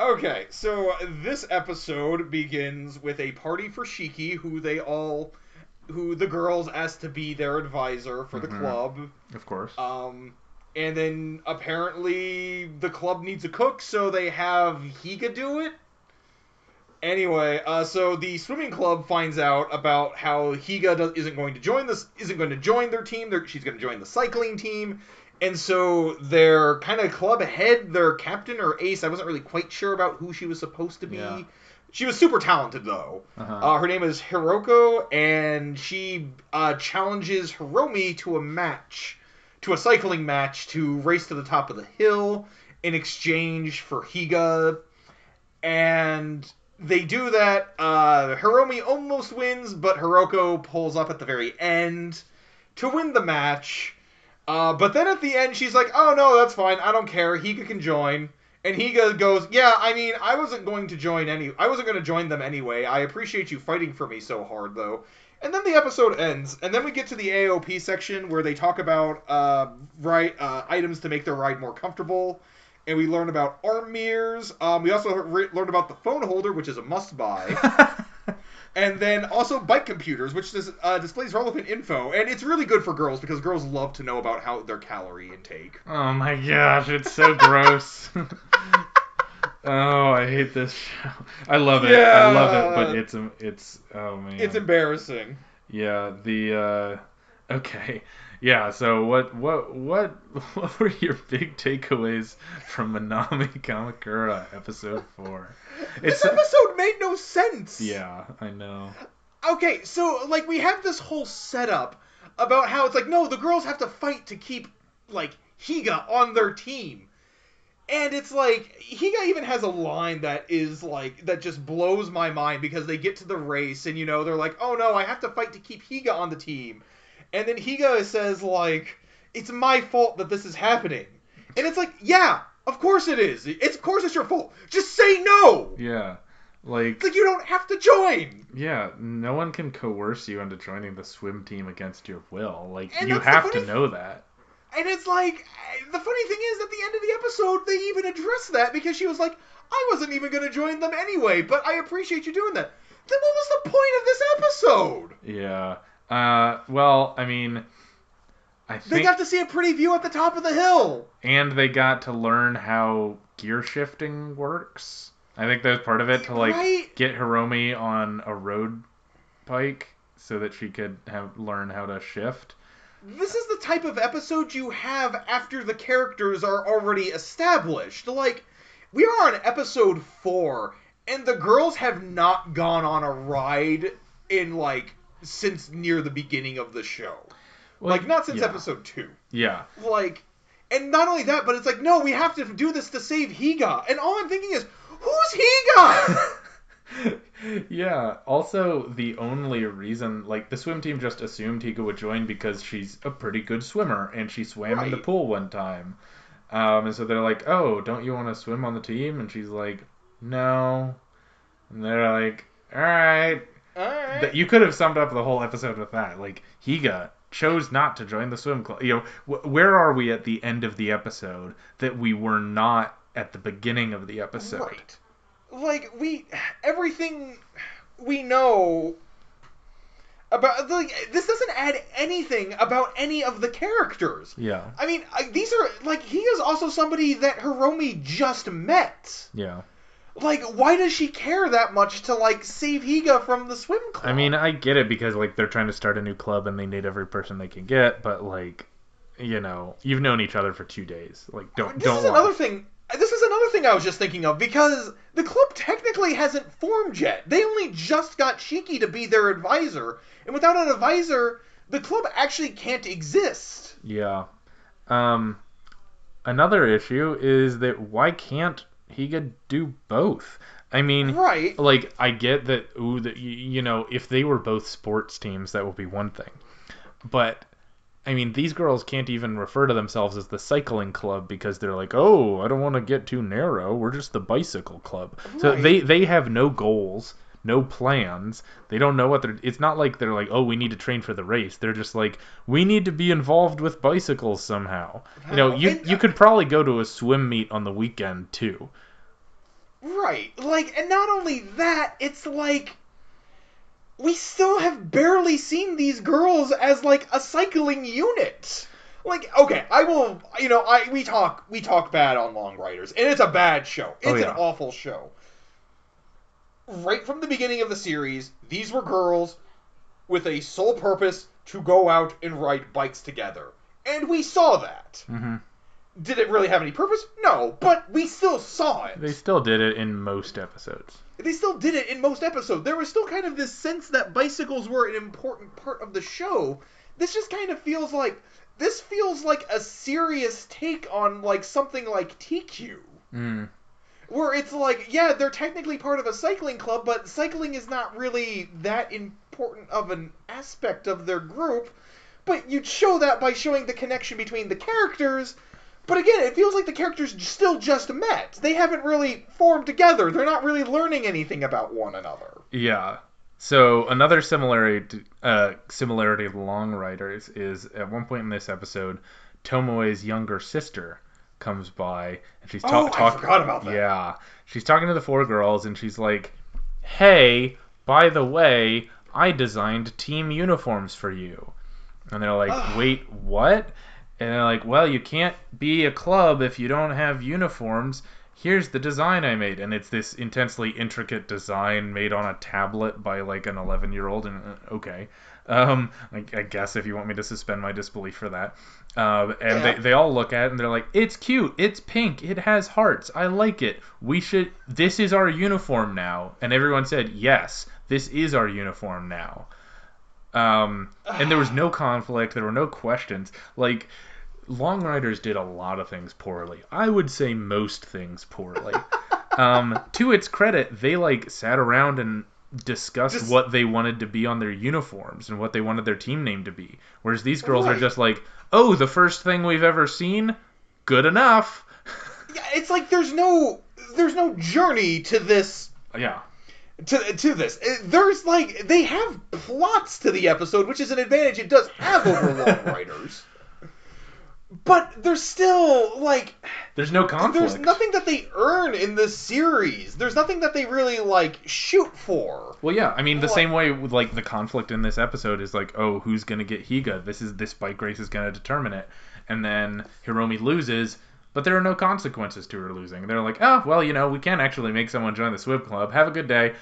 Okay, so this episode begins with a party for Shiki, who they all, who the girls asked to be their advisor for the Mhm. club. of course. Um, and then apparently the club needs a cook, so they have Higa do it. Anyway, uh, so the swimming club finds out about how Higa does, isn't going to join this, isn't going to join their team. They're, she's going to join the cycling team, and so their kind of club head, their captain or ace, I wasn't really quite sure about who she was supposed to be. Yeah. She was super talented though. Uh-huh. Uh, her name is Hiroko, and she uh, challenges Hiromi to a match, to a cycling match, to race to the top of the hill in exchange for Higa. And they do that. Uh, Hiromi almost wins, but Hiroko pulls up at the very end to win the match. Uh, but then at the end, she's like, "Oh no, that's fine. I don't care. Higa can join." And Higa goes, "Yeah, I mean, I wasn't going to join any. I wasn't going to join them anyway. I appreciate you fighting for me so hard, though." And then the episode ends, and then we get to the AOP section where they talk about uh, right uh, items to make their ride more comfortable, and we learn about arm mirrors. Um, we also re- learned about the phone holder, which is a must buy. And then also bike computers, which dis- uh, displays relevant info, and it's really good for girls because girls love to know about how their calorie intake. oh my gosh, it's so gross. oh, I hate this show. I love it. Yeah. I love it, but it's it's oh man. It's embarrassing. Yeah, the uh okay. Yeah, so what what what what were your big takeaways from Minami Kamakura episode 4? This episode made no sense. Yeah, I know. Okay, so like we have this whole setup about how it's like no, the girls have to fight to keep like Higa on their team. And it's like Higa even has a line that is like that just blows my mind because they get to the race and you know they're like, "Oh no, I have to fight to keep Higa on the team." And then Higa says like, "It's my fault that this is happening." And it's like, "Yeah, of course it is. It's of course it's your fault. Just say no." Yeah. Like It's like you don't have to join. yeah, no one can coerce you into joining the swim team against your will. Like And you have to know that. And it's like, the funny thing is, at the end of the episode, they even address that because she was like, I wasn't even going to join them anyway, but I appreciate you doing that. Then what was the point of this episode? Yeah. Uh well, I mean I They got to see a pretty view at the top of the hill. and they got to learn how gear shifting works. I think that was part of it to like Right. get Hiromi on a road bike so that she could have learn how to shift. This is the type of episode you have after the characters are already established. Like, we are on episode four, and the girls have not gone on a ride in, like, since near the beginning of the show. like, not since yeah. episode two. Yeah. like and not only that but it's like no we have to do this to save higa and all i'm thinking is who's higa yeah. Also, the only reason, like, the swim team just assumed Higa would join because she's a pretty good swimmer and she swam in the pool one time. Um, and so they're like, "Oh, don't you want to swim on the team?" And she's like, "No." And they're like, "All right." Alright. That you could have summed up the whole episode with that. Like, Higa chose not to join the swim club. You know, wh- where are we at the end of the episode that we were not at the beginning of the episode? right like we everything we know about like this doesn't add anything about any of the characters Yeah. i mean these are like he is also somebody that hiromi just met Yeah. Like why does she care that much to like save higa from the swim club I mean, I get it because like they're trying to start a new club and they need every person they can get, but like, you know, you've known each other for two days. Like, don't this don't. This is lie. another thing. This is another thing I was just thinking of because the club technically hasn't formed yet. They only just got Shiki to be their advisor, and without an advisor, the club actually can't exist. Yeah. Um, another issue is that why can't Higa do both? I mean, Right. like I get that. Ooh, that you know, if they were both sports teams, that would be one thing. But I mean, these girls can't even refer to themselves as the cycling club because they're like, oh, I don't want to get too narrow. We're just the bicycle club. So they they have no goals, no plans. They don't know what they're. It's not like they're like, oh, we need to train for the race. They're just like, we need to be involved with bicycles somehow. You know, you And- you uh, could probably go to a swim meet on the weekend too. Right. Like, and not only that, it's like we still have barely seen these girls as like a cycling unit. Like, okay, I will. You know, I we talk we talk bad on Long Riders, and it's a bad show. Oh, it's Oh, yeah. an awful show. Right from the beginning of the series, these were girls with a sole purpose to go out and ride bikes together, and we saw that. Mm-hmm. Did it really have any purpose? No, but we still saw it. They still did it in most episodes. They still did it in most episodes. There was still kind of this sense that bicycles were an important part of the show. This just kind of feels like this feels like a serious take on like something like Teekyu. Mm. Where it's like, yeah, they're technically part of a cycling club, but cycling is not really that important of an aspect of their group. But you'd show that by showing the connection between the characters. But again, it feels like the characters still just met. They haven't really formed together. They're not really learning anything about one another. Yeah. So another similarity uh, similarity of Long Riders is at one point in this episode, Tomoe's younger sister comes by and she's ta- Oh, I talking. forgot about that. Yeah, she's talking to the four girls and she's like, "Hey, by the way, I designed team uniforms for you." And they're like. "Wait, what?" And they're like, "Well, you can't be a club if you don't have uniforms." Here's the design I made, and it's this intensely intricate design made on a tablet by like an 11 year old. And uh, okay, um, I, I guess if you want me to suspend my disbelief for that. Um, and Yeah. they, they all look at it and they're like, it's cute, it's pink, it has hearts, I like it. We should, this is our uniform now. And everyone said, yes, this is our uniform now. Um, and there was no conflict, there were no questions. Like, Long Riders did a lot of things poorly. I would say most things poorly. um, to its credit, they like sat around and discussed Just- what they wanted to be on their uniforms and what they wanted their team name to be. Whereas these girls are just like, "Oh, the first thing we've ever seen, good enough." Yeah, it's like there's no there's no journey to this yeah. to to this. Uh, There's like they have plots to the episode, which is an advantage it does have over Long Riders. But there's still like There's no conflict. there's nothing that they earn in this series. There's nothing that they really like shoot for. Well, yeah, I mean the Well, same way with like the conflict in this episode is like, oh, who's gonna get Higa? This is this bike race is gonna determine it, and then Hiromi loses, but there are no consequences to her losing. They're like, oh, well, you know, we can't actually make someone join the swim club. Have a good day.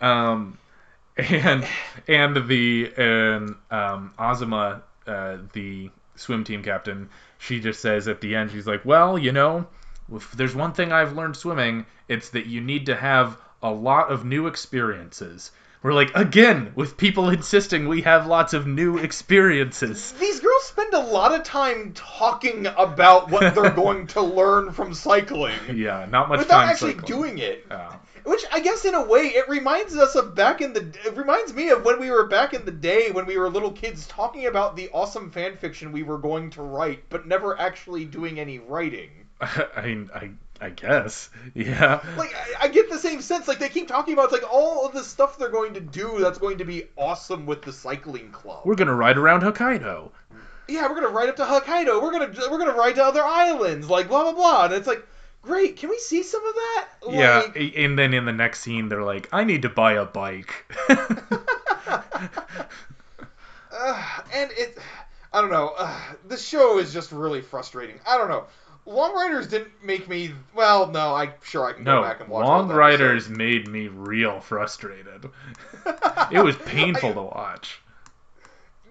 Um, and and the and um, Azuma, uh, the swim team captain, she just says at the end, she's like, well, you know, if there's one thing I've learned swimming, it's that you need to have a lot of new experiences. We're like, again, with people insisting we have lots of new experiences. These girls spend a lot of time talking about what they're going to learn from cycling Yeah, not much without time actually cycling. doing it. Yeah. Which I guess in a way it reminds us of back in the it reminds me of when we were back in the day when we were little kids talking about the awesome fan fiction we were going to write but never actually doing any writing. I mean, I I guess. Yeah. Like I, I get the same sense like they keep talking about it's like all of the stuff they're going to do that's going to be awesome with the cycling club. We're gonna ride around Hokkaido. yeah, we're gonna ride up to Hokkaido. We're gonna we're gonna ride to other islands. Like blah blah blah. And it's like, great. Can we see some of that? Yeah, Like, a- and then in the next scene, they're like, "I need to buy a bike." uh, and it, I don't know. Uh, this show is just really frustrating. I don't know. Long Riders didn't make me. Well, no, I'm sure I can go back and watch. Long Riders made me real frustrated. It was painful I- to watch.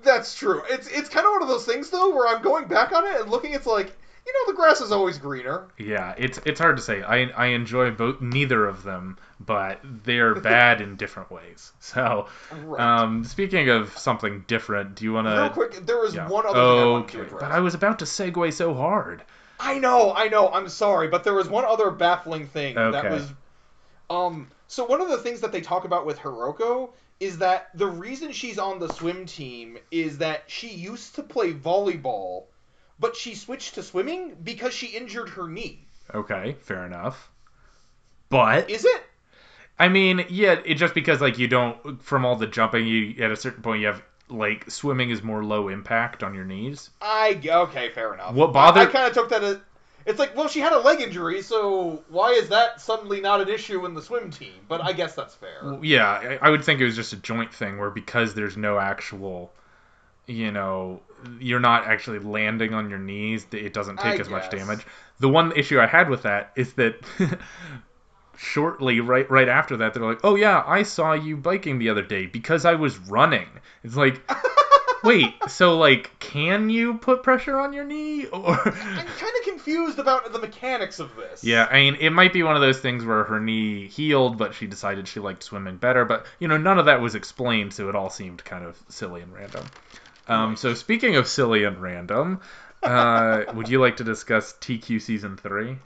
That's true. It's it's kind of one of those things though, where I'm going back on it and looking. It's like you know, the grass is always greener. Yeah, it's it's hard to say. I I enjoy both neither of them, but they're bad in different ways. So, Right. um, speaking of something different, do you want to Real quick, there was Yeah. one other thing I wanted okay, to address. but I was about to segue so hard. I know, I know. I'm sorry, but there was one other baffling thing that Okay. was. Um. So one of the things that they talk about with Hiroko is that the reason she's on the swim team is that she used to play volleyball, but she switched to swimming because she injured her knee. Okay, fair enough. But Is it? I mean, yeah, it just because like you don't from all the jumping, you at a certain point you have like swimming is more low impact on your knees. I okay, fair enough. What bother- I, kind of took that as. It's like, well, she had a leg injury, so why is that suddenly not an issue in the swim team? But I guess that's fair. Yeah, I, I would think it was just a joint thing where because there's no actual, you know, you're not actually landing on your knees, it doesn't take I as much damage. The one issue I had with that is that shortly right right after that they're like, "Oh yeah, I saw you biking the other day because I was running." It's like Wait, so like, can you put pressure on your knee, or? I'm kind of confused about the mechanics of this. Yeah, I mean, it might be one of those things where her knee healed, but she decided she liked swimming better. But you know, none of that was explained, so it all seemed kind of silly and random. Um, so speaking of silly and random, uh, would you like to discuss Teekyu season three?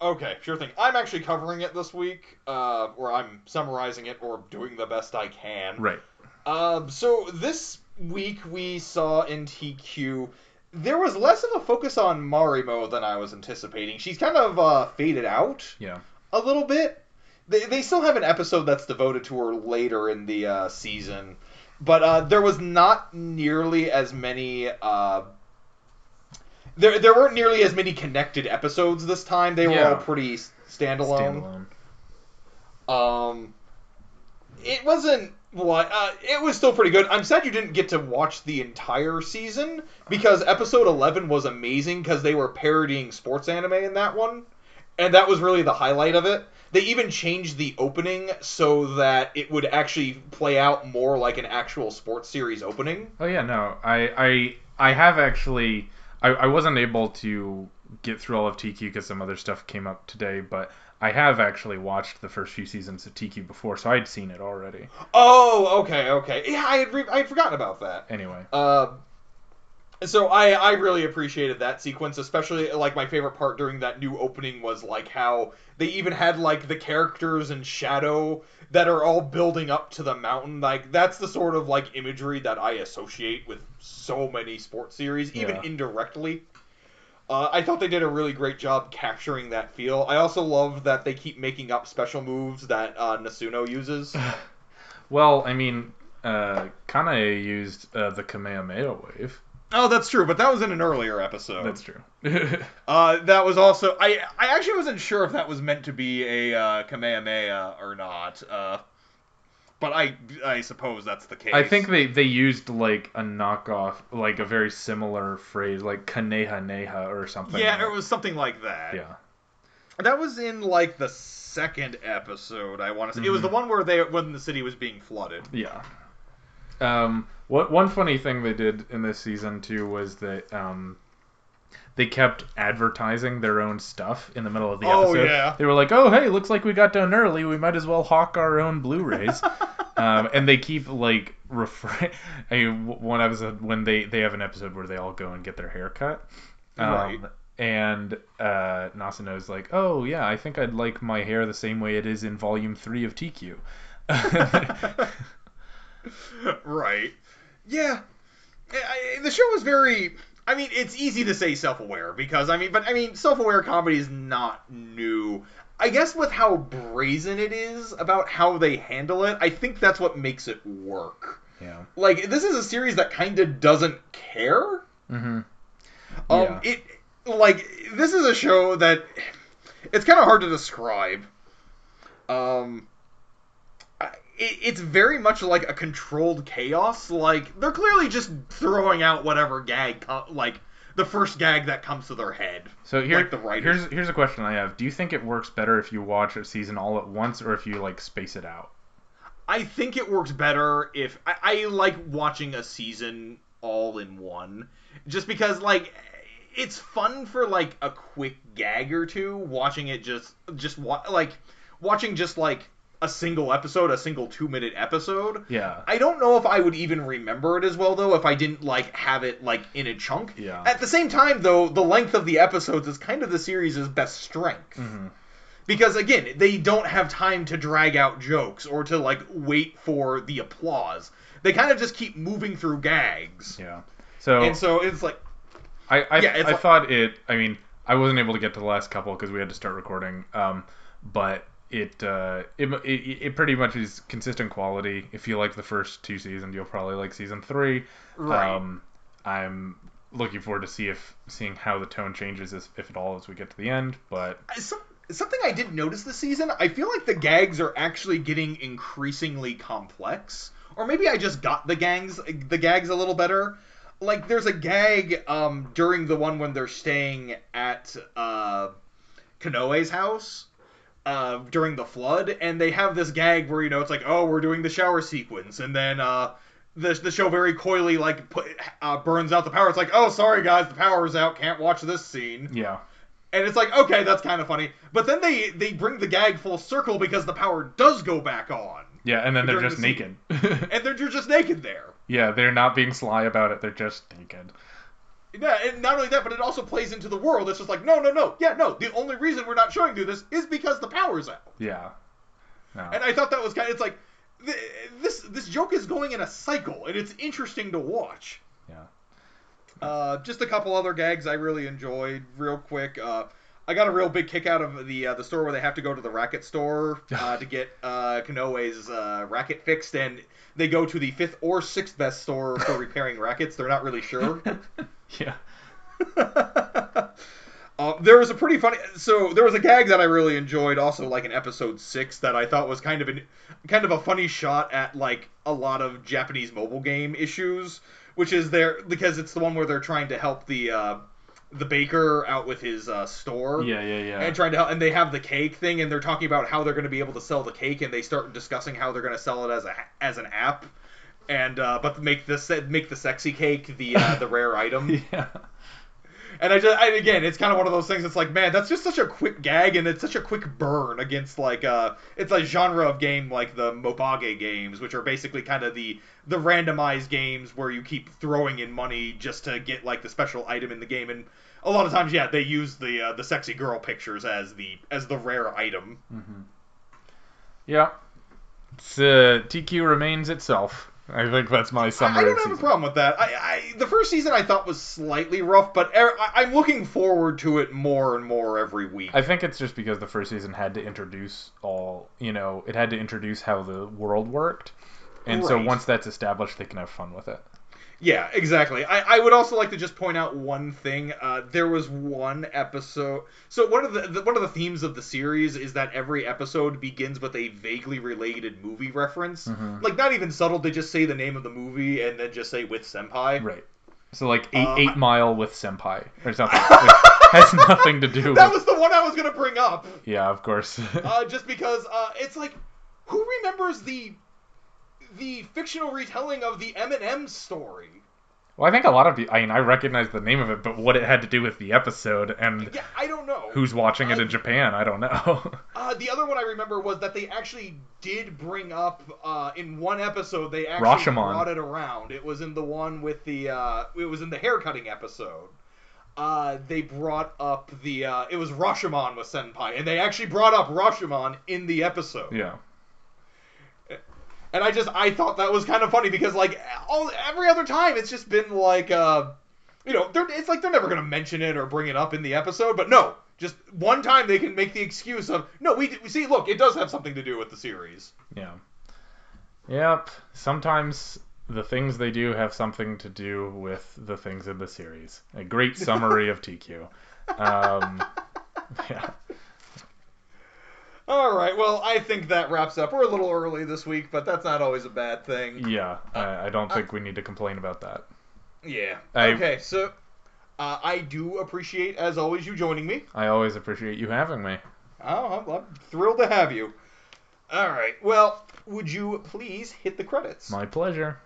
Okay, sure thing. I'm actually covering it this week, uh, or I'm summarizing it or doing the best I can. Right. Um, so this week we saw in Teekyu there was less of a focus on Marimo than I was anticipating. She's kind of uh, faded out Yeah. a little bit. They, they still have an episode that's devoted to her later in the uh, season, but uh, there was not nearly as many. Uh, there, there weren't nearly as many connected episodes this time. They were Yeah. all pretty standalone. Standalone. Um, it wasn't what uh, it was still pretty good. I'm sad you didn't get to watch the entire season because episode 11 was amazing because they were parodying sports anime in that one, and that was really the highlight of it. They even changed the opening so that it would actually play out more like an actual sports series opening. Oh yeah, no, I I I have actually. I, I wasn't able to get through all of Teekyu because some other stuff came up today, but I have actually watched the first few seasons of Teekyu before, so I'd seen it already. Oh, okay, okay. Yeah, I had re- I had forgotten about that. Anyway, Uh, so I I really appreciated that sequence, especially like my favorite part during that new opening was like how they even had like the characters and shadow that are all building up to the mountain. Like that's the sort of like imagery that I associate with so many sports series, even Yeah. indirectly. Uh, I thought they did a really great job capturing that feel. I also love that they keep making up special moves that uh, Nasuno uses. well, I mean, uh, Kanae used uh, the Kamehameha wave. Oh, that's true, but that was in an earlier episode. That's true. Uh, that was also I. I actually wasn't sure if that was meant to be a uh, Kamehameha or not. Uh, but I I suppose that's the case. I think they, they used like a knockoff, like a very similar phrase, like Kanehaneha or something. Yeah, it was something like that. Yeah. That was in like the second episode. I want to say it was Mhm. the one where they when the city was being flooded. Yeah. Um, what one funny thing they did in this season too was that um, they kept advertising their own stuff in the middle of the Oh, episode. yeah. They were like, "Oh, hey, looks like we got done early. We might as well hawk our own Blu-rays." um, and they keep like refer. I mean, one episode when they they have an episode where they all go and get their hair cut. Um, Right. And uh, Nasuno's like, "Oh yeah, I think I'd like my hair the same way it is in Volume Three of Teekyu." right. Yeah. I, I- the show was very. I mean, it's easy to say self-aware because I mean, but I mean, self-aware comedy is not new. I guess with how brazen it is about how they handle it, I think that's what makes it work. yeah. Like this is a series that kind of doesn't care. Mm-hmm. Um, Yeah. it like this is a show that it's kind of hard to describe. Um, it, it's very much like a controlled chaos. Like they're clearly just throwing out whatever gag, like the first gag that comes to their head. So here, Like the writers. here's here's a question I have. Do you think it works better if you watch a season all at once, or if you like space it out? I think it works better if I, I like watching a season all in one, just because like it's fun for like a quick gag or two. Watching it just just wa- like watching just like a single episode, a single two minute episode. Yeah. I don't know if I would even remember it as well though if I didn't like have it like in a chunk. Yeah. At the same time though, the length of the episodes is kind of the series' best strength hmm because again they don't have time to drag out jokes or to like wait for the applause they kind of just keep moving through gags Yeah. So, and so it's like I I, yeah, I like- thought it. I mean, I wasn't able to get to the last couple because we had to start recording. Um, but it, uh, it it it pretty much is consistent quality. If you like the first two seasons, you'll probably like season three. Right. Um, I'm looking forward to see if seeing how the tone changes, as, if at all, as we get to the end. But some, something i didn't notice this season i feel like the gags are actually getting increasingly complex or maybe i just got the gangs the gags a little better like there's a gag um during the one when they're staying at uh kanae's house uh, during the flood, and they have this gag where you know it's like, oh, we're doing the shower sequence, and then uh, the, the show very coyly like put, uh, burns out the power. It's like, oh, sorry guys, the power's out. Can't watch this scene. Yeah. And it's like, okay, that's kind of funny. But then they they bring the gag full circle because the power does go back on, Yeah, and then they're just the naked. and they're just naked there. yeah, they're not being sly about it. They're just naked. Yeah, and not only that, but it also plays into the world. It's just like, no, no, no, yeah, no. The only reason we're not showing you this is because the power's out. Yeah. No. And I thought that was kind of, it's like, th- this this joke is going in a cycle, and it's interesting to watch. Yeah. Uh, just a couple other gags I really enjoyed, real quick. Uh, I got a real big kick out of the uh, the store where they have to go to the racket store uh, to get uh, Kanae's uh, racket fixed, and they go to the fifth or sixth best store for repairing rackets. They're not really sure. yeah. Uh, there was a pretty funny. So there was a gag that I really enjoyed, also like in episode six, that I thought was kind of an kind of a funny shot at like a lot of Japanese mobile game issues, which is there because it's the one where they're trying to help the uh, the baker out with his uh, store. Yeah, yeah, yeah. And trying to help, and they have the cake thing, and they're talking about how they're going to be able to sell the cake, and they start discussing how they're going to sell it as a as an app, and uh, but make this make the sexy cake the uh, the rare item. yeah. And I just, I, again, it's kind of one of those things. It's like, man, that's just such a quick gag, and it's such a quick burn against like, uh, it's a genre of game like the Mobage games, which are basically kind of the the randomized games where you keep throwing in money just to get like the special item in the game, and a lot of times, yeah, they use the uh, the sexy girl pictures as the as the rare item. Mm-hmm. Yeah. It's, uh, Teekyu remains itself. I think that's my summary. I don't have a problem with that. I, I the first season I thought was slightly rough, but er, I, I'm looking forward to it more and more every week. I think it's just because the first season had to introduce all, you know, it had to introduce how the world worked. And so once that's established, they can have fun with it. Yeah, exactly. I, I would also like to just point out one thing. Uh, there was one episode. So one of the, the one of the themes of the series is that every episode begins with a vaguely related movie reference. Mhm. Like not even subtle. They just say the name of the movie and then just say with senpai. Right. So like eight Uh, eight mile with senpai or something. It has nothing to do That with. was the one I was gonna bring up. Yeah, of course. Uh, just because uh, it's like, who remembers the the fictional retelling of the Eminem story? well, I think a lot of people. I mean, I recognize the name of it, but what it had to do with the episode and Yeah, I don't know. who's watching it in Japan, I don't know. Uh, the other one I remember was that they actually did bring up uh, in one episode. They actually Rashomon. brought it around. It was in the one with the. Uh, it was in the haircutting episode. Uh, they brought up the. Uh, it was Rashomon with Senpai, and they actually brought up Rashomon in the episode. yeah. And I just I thought that was kind of funny because like all every other time it's just been like uh you know they're, it's like they're never gonna mention it or bring it up in the episode, but no, just one time they can make the excuse of no we, we see look it does have something to do with the series. Yeah. Yep. Sometimes the things they do have something to do with the things in the series. A great summary of Teekyu. Um, yeah. All right, well I think that wraps up. We're a little early this week, but that's not always a bad thing. Yeah. I, I don't think we need to complain about that. Yeah. I- okay, so uh, I do appreciate as always you joining me. I always appreciate you having me. Oh, I'm, I'm thrilled to have you. All right. Well, would you please hit the credits? My pleasure.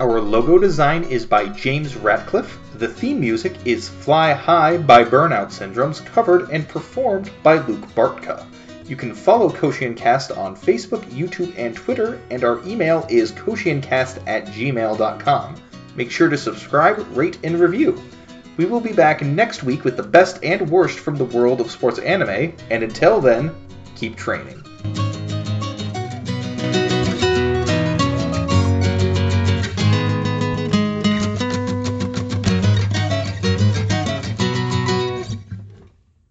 Our logo design is by James Ratcliffe. The theme music is Fly High by Burnout Syndromes, covered and performed by Luke Bartka. You can follow Cast on Facebook, YouTube, and Twitter, and our email is koshiancast at gmail.com. Make sure to subscribe, rate, and review. We will be back next week with the best and worst from the world of sports anime, and until then, keep training.